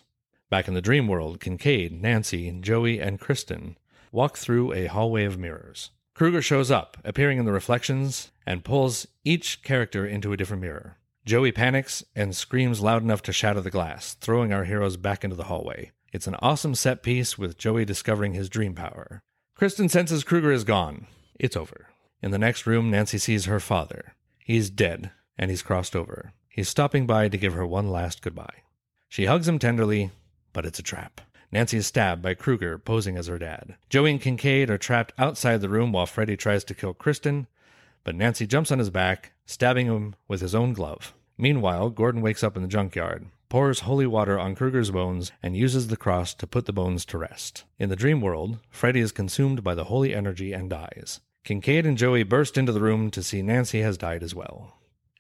Back in the dream world, Kincaid, Nancy, Joey, and Kristen walk through a hallway of mirrors. Krueger shows up, appearing in the reflections, and pulls each character into a different mirror. Joey panics and screams loud enough to shatter the glass, throwing our heroes back into the hallway. It's an awesome set piece with Joey discovering his dream power. Kristen senses Krueger is gone. It's over. In the next room, Nancy sees her father. He's dead, and he's crossed over. He's stopping by to give her one last goodbye. She hugs him tenderly, but it's a trap. Nancy is stabbed by Krueger, posing as her dad. Joey and Kincaid are trapped outside the room while Freddy tries to kill Kristen, but Nancy jumps on his back, stabbing him with his own glove. Meanwhile, Gordon wakes up in the junkyard, pours holy water on Krueger's bones, and uses the cross to put the bones to rest. In the dream world, Freddy is consumed by the holy energy and dies. Kincaid and Joey burst into the room to see Nancy has died as well.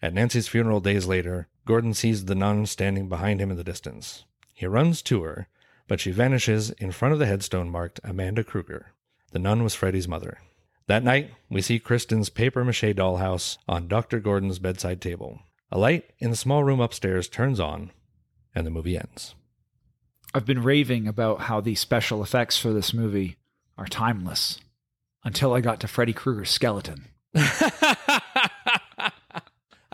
At Nancy's funeral days later, Gordon sees the nun standing behind him in the distance. He runs to her, but she vanishes in front of the headstone marked Amanda Krueger. The nun was Freddy's mother. That night, we see Kristen's paper mache dollhouse on Dr. Gordon's bedside table. A light in the small room upstairs turns on, and the movie ends. I've been raving about how the special effects for this movie are timeless until I got to Freddy Krueger's skeleton.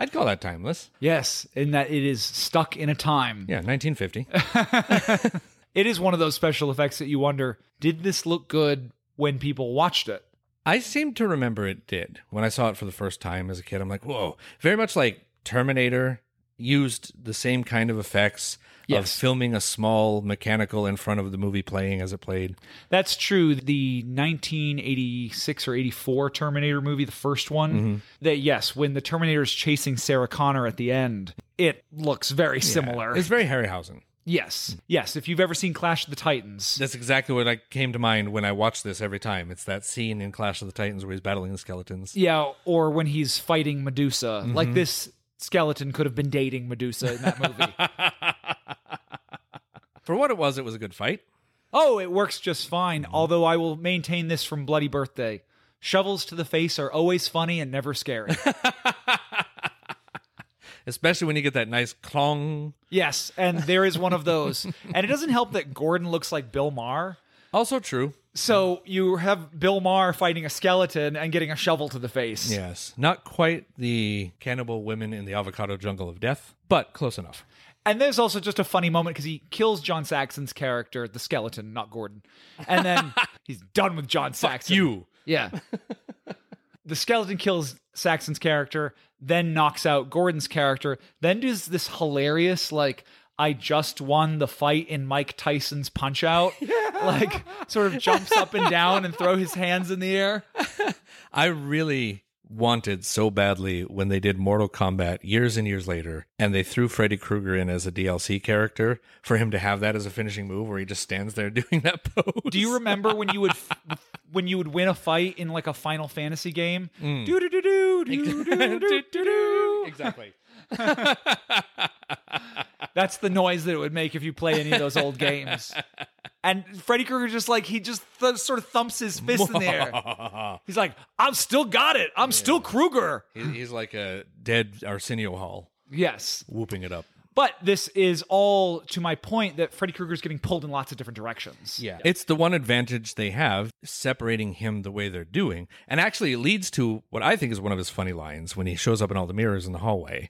I'd call that timeless. Yes, in that it is stuck in a time. Yeah, 1950. It is one of those special effects that you wonder did this look good when people watched it? I seem to remember it did. When I saw it for the first time as a kid, I'm like, whoa. Very much like Terminator used the same kind of effects of filming a small mechanical in front of the movie playing as it played. That's true. The 1986 or 84 Terminator movie, the first one, mm-hmm. that yes, when the Terminator is chasing Sarah Connor at the end, it looks very similar. It's very Harryhausen. yes. Yes. If you've ever seen Clash of the Titans, That's exactly what I came to mind when I watched this every time. It's that scene in Clash of the Titans where he's battling the skeletons. yeah, or when he's fighting Medusa, like mm-hmm. this skeleton could have been dating Medusa in that movie. For what it was, it was a good fight. Oh, it works just fine. Mm-hmm. Although I will maintain this from Bloody Birthday. Shovels to the face are always funny and never scary. especially when you get that nice clong. Yes, and there is one of those. and it doesn't help that Gordon looks like Bill Maher. Also true. So you have Bill Maher fighting a skeleton and getting a shovel to the face. Yes. Not quite the cannibal women in the avocado jungle of death, but close enough. And there's also just a funny moment because he kills John Saxon's character, the skeleton, not Gordon. And then he's done with John Saxon. You. Yeah. the skeleton kills Saxon's character, then knocks out Gordon's character, then does this hilarious, like, I just won the fight in Mike Tyson's punch out. Like, sort of jumps up and down and throw his hands in the air. I really wanted so badly when they did Mortal Kombat years and years later, and they threw Freddy Krueger in as a DLC character for him to have that as a finishing move, where he just stands there doing that pose. Do you remember when you would when you would win a fight in like a Final Fantasy game? Do do do do do do do do. Exactly. That's the noise that it would make if you play any of those old games. And Freddy Krueger just like he just th- sort of thumps his fist in the air. He's like, "I've still got it. I'm still Krueger." He- He's like a dead Arsenio Hall, Yes, whooping it up. but this is all to my point that Freddy Krueger's getting pulled in lots of different directions. Yeah. It's the one advantage they have, separating him the way they're doing. And actually, it leads to what I think is one of his funny lines when he shows up in all the mirrors in the hallway.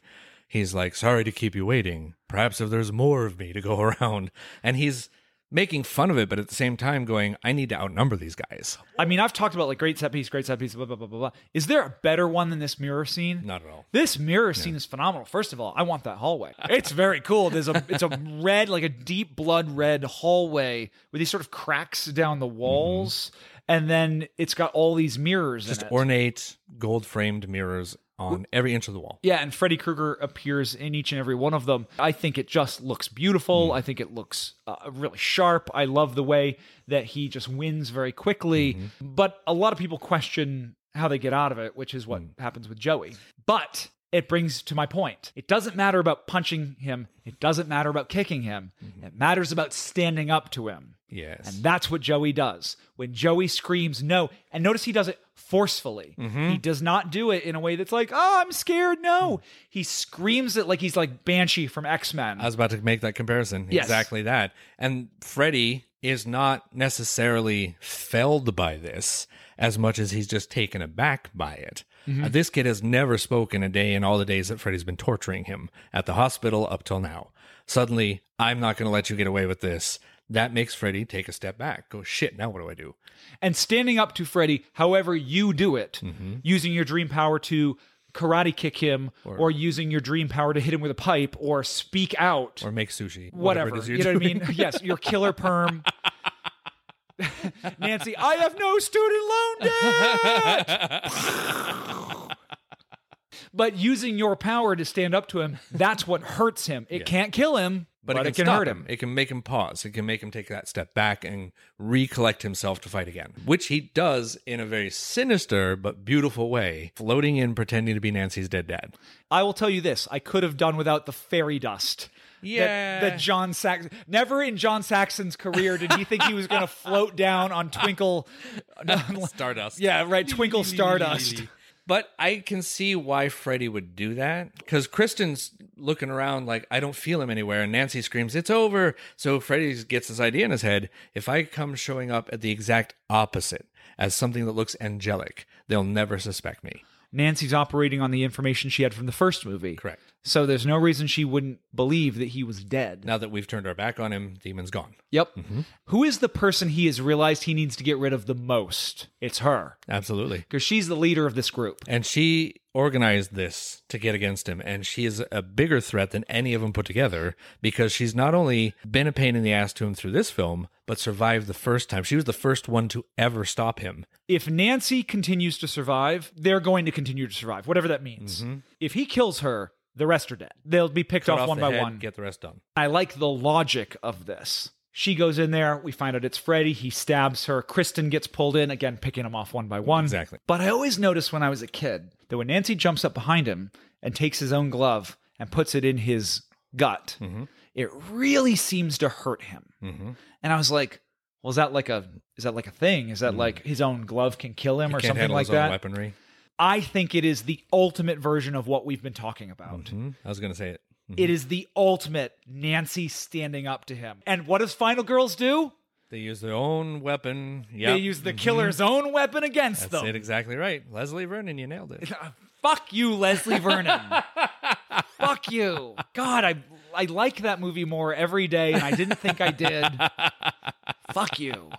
He's like, Sorry to keep you waiting. Perhaps if there's more of me to go around. And he's making fun of it, but at the same time going, I need to outnumber these guys. I mean, I've talked about like great set piece, great set piece, blah blah blah blah blah. Is there a better one than this mirror scene? Not at all. This mirror scene is phenomenal. First of all, I want that hallway. It's very cool. There's a it's a red, like a deep blood red hallway with these sort of cracks down the walls, mm-hmm. and then it's got all these mirrors Just in it. ornate, gold framed mirrors on every inch of the wall. yeah, and Freddy Krueger appears in each and every one of them. I think it just looks beautiful. Mm. I think it looks uh, really sharp. I love the way that he just wins very quickly. Mm-hmm. But a lot of people question how they get out of it, which is what mm. happens with Joey. But it brings to my point. It doesn't matter about punching him. It doesn't matter about kicking him. Mm-hmm. It matters about standing up to him. Yes. And that's what Joey does. When Joey screams no, and notice he does it forcefully. He does not do it in a way that's like, oh, I'm scared. No. He screams it like he's like Banshee from X Men. I was about to make that comparison. Yes. Exactly that. And Freddy is not necessarily felled by this as much as he's just taken aback by it. Mm-hmm. Uh, this kid has never spoken a day in all the days that Freddy's been torturing him at the hospital up till now. Suddenly, I'm not going to let you get away with this. That makes Freddy take a step back. Go, shit, now what do I do? and standing up to Freddy, however you do it, Mm-hmm. using your dream power to karate kick him, or, using your dream power to hit him with a pipe, or speak out, Or make sushi. whatever. you're You know what I mean? yes, your killer perm. Nancy, I have no student loan debt. but using your power to stand up to him, that's what hurts him. It can't kill him, but, But, it it can stop hurt him. It can make him pause. It can make him take that step back and recollect himself to fight again, which he does in a very sinister but beautiful way, floating in pretending to be Nancy's dead dad. I will tell you this: I could have done without the fairy dust. Yeah. That, that John Saxon. Never in John Saxon's career did he think he was going to float down on Twinkle. Stardust. yeah, right. Twinkle Stardust. But I can see why Freddy would do that because Kristen's looking around like I don't feel him anywhere, and Nancy screams, "It's over!" So Freddy gets this idea in his head: if I come showing up at the exact opposite as something that looks angelic, they'll never suspect me. Nancy's operating on the information she had from the first movie. Correct. So there's no reason she wouldn't believe that he was dead. Now that we've turned our back on him, Demon's gone. Yep. Mm-hmm. Who is the person he has realized he needs to get rid of the most? It's her. Absolutely. Because she's the leader of this group. And she organized this to get against him. And she is a bigger threat than any of them put together because she's not only been a pain in the ass to him through this film, but survived the first time. She was the first one to ever stop him. If Nancy continues to survive, they're going to continue to survive, whatever that means. Mm-hmm. If he kills her, the rest are dead. They'll be picked Cut off, one by head, one. Get the rest done. I like the logic of this. She goes in there. We find out it's Freddy. He stabs her. Kristen gets pulled in, again, picking him off one by one. Exactly. But I always noticed when I was a kid that when Nancy jumps up behind him and takes his own glove and puts it in his gut, Mm-hmm. it really seems to hurt him. And I was like, well, is that like a is that like a thing? Is that like his own glove can kill him or Mm. Can't something like that? weaponry. I think it is the ultimate version of what we've been talking about. Hmm? I was going to say it. It is the ultimate Nancy standing up to him. And what does Final Girls do? They use their own weapon. Yeah, They use the killer's own weapon against That's them. it exactly right. Leslie Vernon, you nailed it. Fuck you, Leslie Vernon. Fuck you. God, I I like that movie more every day, and I didn't think I did. Fuck you.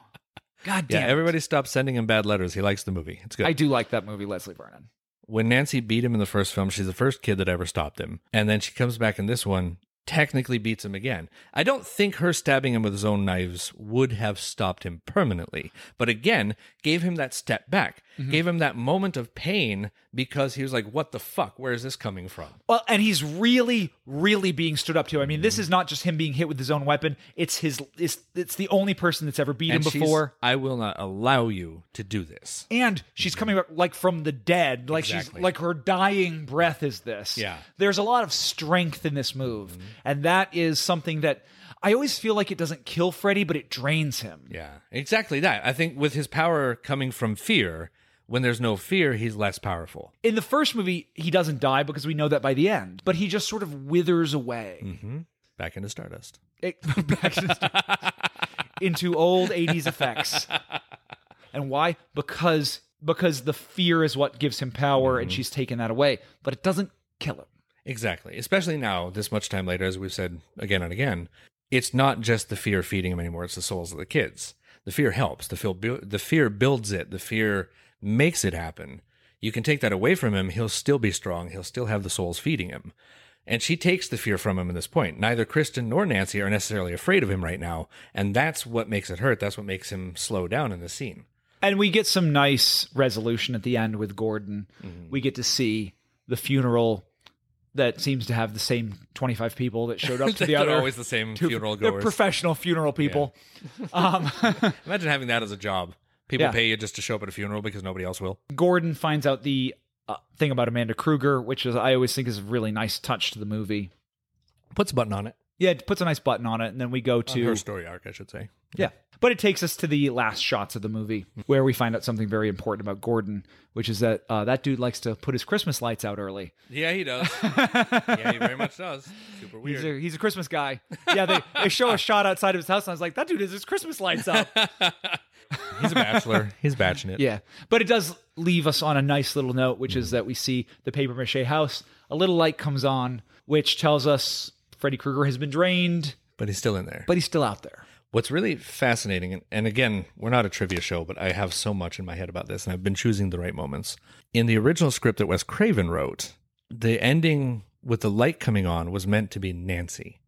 God Yeah, damn. it. everybody stop sending him bad letters. He likes the movie. It's good. I do like that movie, Leslie Vernon. when Nancy beat him in the first film, she's the first kid that ever stopped him. And then she comes back in this one, technically beats him again. I don't think her stabbing him with his own knives would have stopped him permanently, but again, gave him that step back, Mm-hmm. gave him that moment of pain because he was like, what the fuck? Where is this coming from? Well, and he's really, really being stood up to. I mean, this mm-hmm. is not just him being hit with his own weapon. It's his. It's it's the only person that's ever beat And him before. I will not allow you to do this. And she's mm-hmm. coming back like from the dead. Like Exactly. she's like her dying breath is this. Yeah. There's a lot of strength in this move. Mm-hmm. And that is something that I always feel like it doesn't kill Freddy, but it drains him. Yeah, exactly that. I think with his power coming from fear, when there's no fear, he's less powerful. In the first movie, he doesn't die because we know that by the end, but he just sort of withers away. hmm Back into Stardust. It- back to- into old 80s effects. And why? Because because the fear is what gives him power and she's taken that away, but it doesn't kill him. Exactly. Especially now, this much time later, as we've said again and again, it's not just the fear feeding him anymore, it's the souls of the kids. The fear helps. The fear, bu- the fear builds it. The fear makes it happen. You can take that away from him, he'll still be strong. He'll still have the souls feeding him. And she takes the fear from him at this point. Neither Kristen nor Nancy are necessarily afraid of him right now. And that's what makes it hurt. That's what makes him slow down in the scene. And we get some nice resolution at the end with Gordon. We get to see the funeral that seems to have the same 25 people that showed up to the They're other. always the same funeral They're professional funeral people. Um, Imagine having that as a job. People Yeah. pay you just to show up at a funeral because nobody else will. Gordon finds out the uh, thing about Amanda Krueger, which is I always think is a really nice touch to the movie. Puts a button on it. Yeah, it puts a nice button on it, and then we go to her story arc, I should say. Yeah. But it takes us to the last shots of the movie where we find out something very important about Gordon, which is that uh, that dude likes to put his Christmas lights out early. Yeah, he does. yeah, he very much does. Super weird. He's a, he's a Christmas guy. Yeah, they, they show a shot outside of his house, and I was like, that dude has his Christmas lights up. He's a bachelor. He's batching it. yeah. But it does leave us on a nice little note, which is that we see the paper mache house. A little light comes on, which tells us Freddy Krueger has been drained, But he's still in there. but he's still out there. What's really fascinating, and, and again, we're not a trivia show, but I have so much in my head about this, and I've been choosing the right moments. In the original script that Wes Craven wrote, the ending with the light coming on was meant to be Nancy.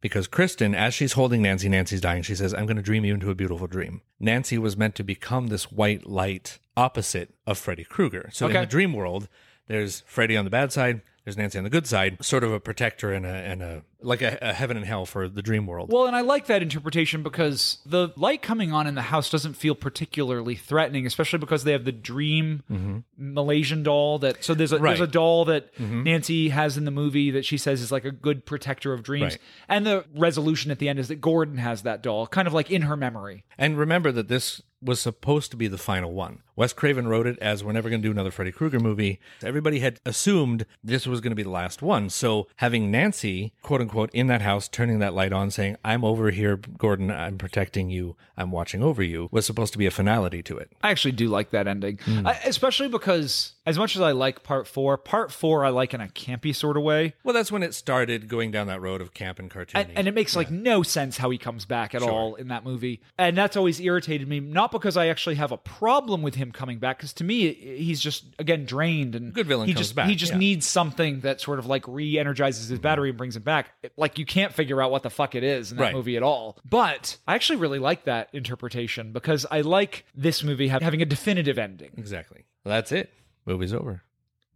Because Kristen, as she's holding Nancy, Nancy's dying, she says, I'm going to dream you into a beautiful dream. Nancy was meant to become this white light opposite of Freddy Krueger. So in Okay. the dream world, there's Freddy on the bad side, there's Nancy on the good side, sort of a protector and a, and a like a, a heaven and hell for the dream world. Well, and I like that interpretation because the light coming on in the house doesn't feel particularly threatening, especially because they have the dream mm-hmm. Malaysian doll that. So there's a there's a doll that mm-hmm. Nancy has in the movie that she says is like a good protector of dreams, Right. and the resolution at the end is that Gordon has that doll, kind of like in her memory. And remember that this was supposed to be the final one. Wes Craven wrote it as we're never going to do another Freddy Krueger movie. Everybody had assumed this was going to be the last one. So having Nancy, quote unquote, in that house, turning that light on, saying, I'm over here, Gordon, I'm protecting you, I'm watching over you, was supposed to be a finality to it. I actually do like that ending, hmm. I, especially because as much as I like part four, part four I like in a campy sort of way. Well, that's when it started going down that road of camp and cartoony. And, and it makes like no sense how he comes back at all in that movie. And that's always irritated me, not because I actually have a problem with him coming back, because to me he's just again drained and Good villain he just back, he just yeah. needs something that sort of like re-energizes his battery and brings him back. Like you can't figure out what the fuck it is in that Right. movie at all. But I actually really like that interpretation because I like this movie having a definitive ending. Exactly. Well, that's it. Movie's over.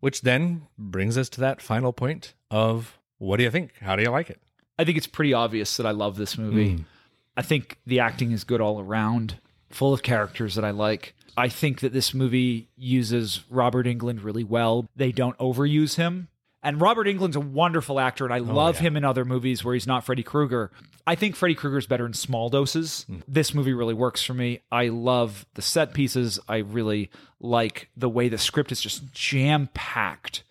Which then brings us to that final point of what do you think? How do you like it? I think it's pretty obvious that I love this movie. Hmm. I think the acting is good all around, full of characters that I like. I think that this movie uses Robert Englund really well. They don't overuse him. And Robert Englund's a wonderful actor, and I oh, love yeah. him in other movies where he's not Freddy Krueger. I think Freddy Krueger's better in small doses. Hmm. This movie really works for me. I love the set pieces. I really like the way the script is just jam packed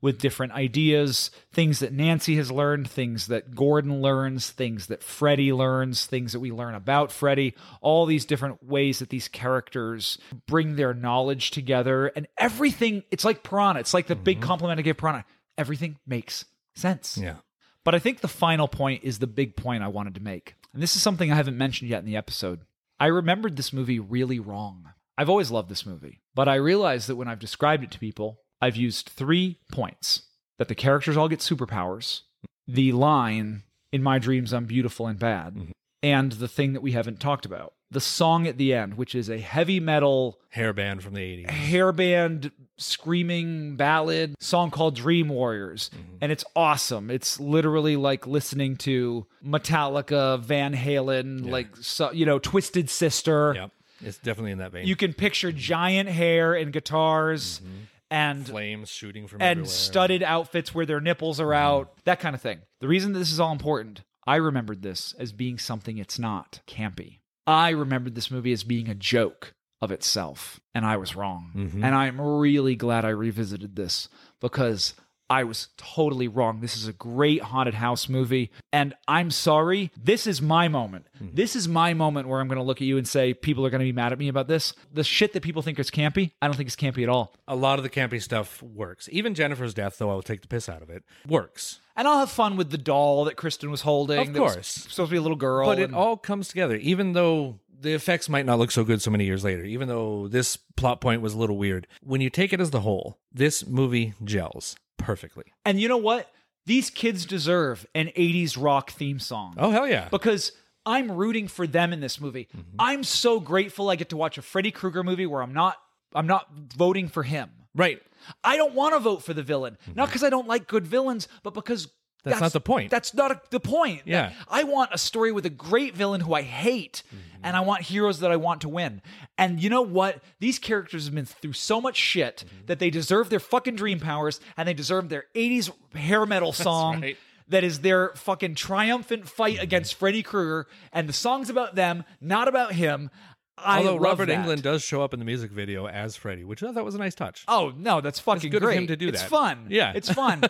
with different ideas, things that Nancy has learned, things that Gordon learns, things that Freddy learns, things that we learn about Freddy, all these different ways that these characters bring their knowledge together. And everything, it's like Piranha. It's like the big mm-hmm. compliment I give Piranha. Everything makes sense. Yeah. But I think the final point is the big point I wanted to make. And this is something I haven't mentioned yet in the episode. I remembered this movie really wrong. I've always loved this movie, but I realized that when I've described it to people, I've used three points that the characters all get superpowers, the line, in my dreams, I'm beautiful and bad, mm-hmm. and the thing that we haven't talked about the song at the end, which is a heavy metal Hairband from the 80s. hairband screaming ballad song called Dream Warriors. Mm-hmm. And it's awesome. It's literally like listening to Metallica, Van Halen, like, so, you know, Twisted Sister. Yep. It's definitely in that vein. You can picture mm-hmm. giant hair and guitars mm-hmm. and Flames shooting from and everywhere. studded outfits where their nipples are out, that kind of thing. The reason that this is all important, I remembered this as being something it's not campy. I remembered this movie as being a joke of itself, and I was wrong. Mhm. And I'm really glad I revisited this because I was totally wrong. This is a great haunted house movie, and I'm sorry. This is my moment. This is my moment where I'm going to look at you and say, people are going to be mad at me about this. The shit that people think is campy, I don't think it's campy at all. A lot of the campy stuff works. Even Jennifer's death, though I'll take the piss out of it, works. And I'll have fun with the doll that Kristen was holding. Of course. supposed to be a little girl. But it all comes together, even though the effects might not look so good so many years later, even though this plot point was a little weird. When you take it as the whole, this movie gels perfectly. and you know what? These kids deserve an 80s rock theme song. Oh, hell yeah. Because I'm rooting for them in this movie. Mm-hmm. I'm so grateful I get to watch a Freddy Krueger movie where I'm not I'm not voting for him. Right. I don't want to vote for the villain. Not because I don't like good villains, but because Mm-hmm. That's not the point. That's not a, the point. Yeah. I want a story with a great villain who I hate, Mm-hmm. and I want heroes that I want to win. And you know what? These characters have been through so much shit Mm-hmm. that they deserve their fucking dream powers, and they deserve their 80s hair metal song. right. That is their fucking triumphant fight against Freddy Krueger, and the song's about them, not about him. I Although Robert that. Englund does show up in the music video as Freddy, which I thought was a nice touch. Oh no, that's fucking good of him to do it's that. It's fun. Yeah. it's fun.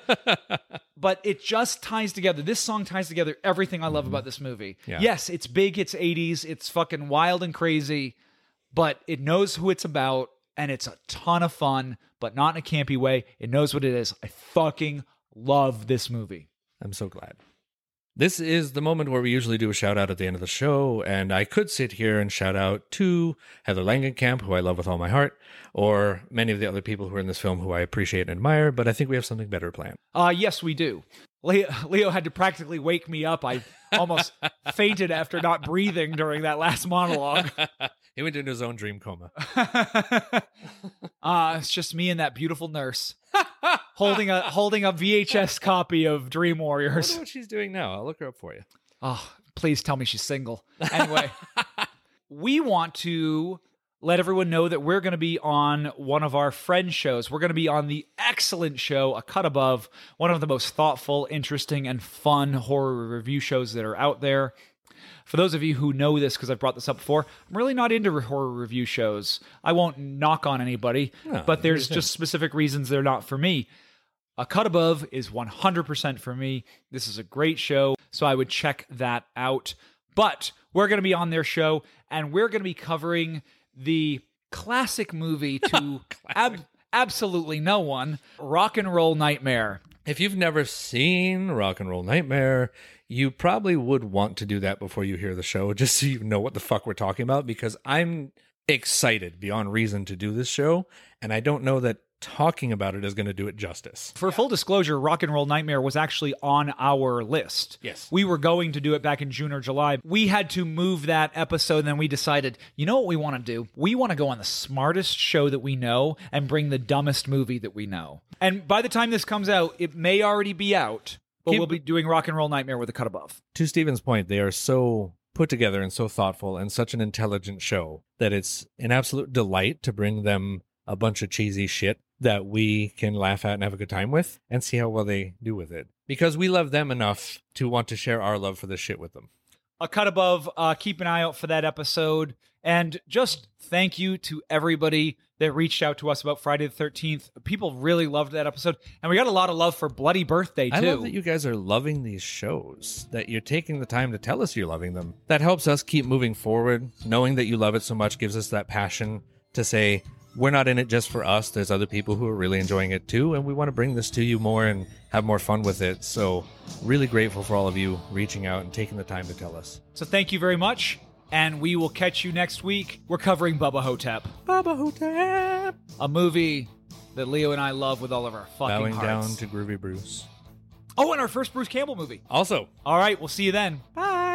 but it just ties together. This song ties together everything I love about this movie. Mm-hmm. Yeah. Yes, it's big. It's '80s. It's fucking wild and crazy, but it knows who it's about, and it's a ton of fun, but not in a campy way. It knows what it is. I fucking love this movie. I'm so glad. This is the moment where we usually do a shout out at the end of the show, and I could sit here and shout out to Heather Langenkamp, who I love with all my heart, or many of the other people who are in this film who I appreciate and admire, but I think we have something better planned. Uh yes, we do. Leo, Leo had to practically wake me up. I almost fainted after not breathing during that last monologue. he went into his own dream coma. uh, it's just me and that beautiful nurse holding a holding a VHS copy of Dream I Warriors. wonder what she's doing now. I'll look her up for you. Oh, please tell me she's single. Anyway, we want to let everyone know that we're going to be on one of our friend shows. We're going to be on the excellent show, A Cut Above, one of the most thoughtful, interesting, and fun horror review shows that are out there. For those of you who know this, because I've brought this up before, I'm really not into horror review shows. I won't knock on anybody, No, but there's just specific reasons they're not for me. A Cut Above is 100% for me. This is a great show, so I would check that out. But we're going to be on their show, and we're going to be covering the classic movie to ab- absolutely no one Rock and Roll Nightmare. If you've never seen Rock and Roll Nightmare, you probably would want to do that before you hear the show, just so you know what the fuck we're talking about. Because I'm excited beyond reason to do this show, and I don't know that talking about it is going to do it justice. For full disclosure, Rock and Roll Nightmare was actually on our list. Yes. We were going to do it back in June or July. We had to move that episode, and then we decided, you know what we want to do? We want to go on the smartest show that we know and bring the dumbest movie that we know. And by the time this comes out, it may already be out, but Keep- we'll be doing Rock and Roll Nightmare with a cut above. To Stephen's point, they are so put together and so thoughtful and such an intelligent show that it's an absolute delight to bring them a bunch of cheesy shit that we can laugh at and have a good time with and see how well they do with it. Because we love them enough to want to share our love for this shit with them. A cut above. Uh, keep an eye out for that episode. And just thank you to everybody that reached out to us about Friday the 13th. People really loved that episode. And we got a lot of love for Bloody Birthday, too. I love that you guys are loving these shows, that you're taking the time to tell us you're loving them. That helps us keep moving forward. Knowing that you love it so much gives us that passion to say, we're not in it just for us. There's other people who are really enjoying it too, and we want to bring this to you more and have more fun with it. So, really grateful for all of you reaching out and taking the time to tell us. so thank you very much. And we will catch you next week. We're covering Bubba Ho-Tep, Baba Hotep! a movie that Leo and I love with all of our fucking Bowing hearts. down to Groovy Bruce. oh, and our first Bruce Campbell movie. Also, All right, we'll see you then. bye.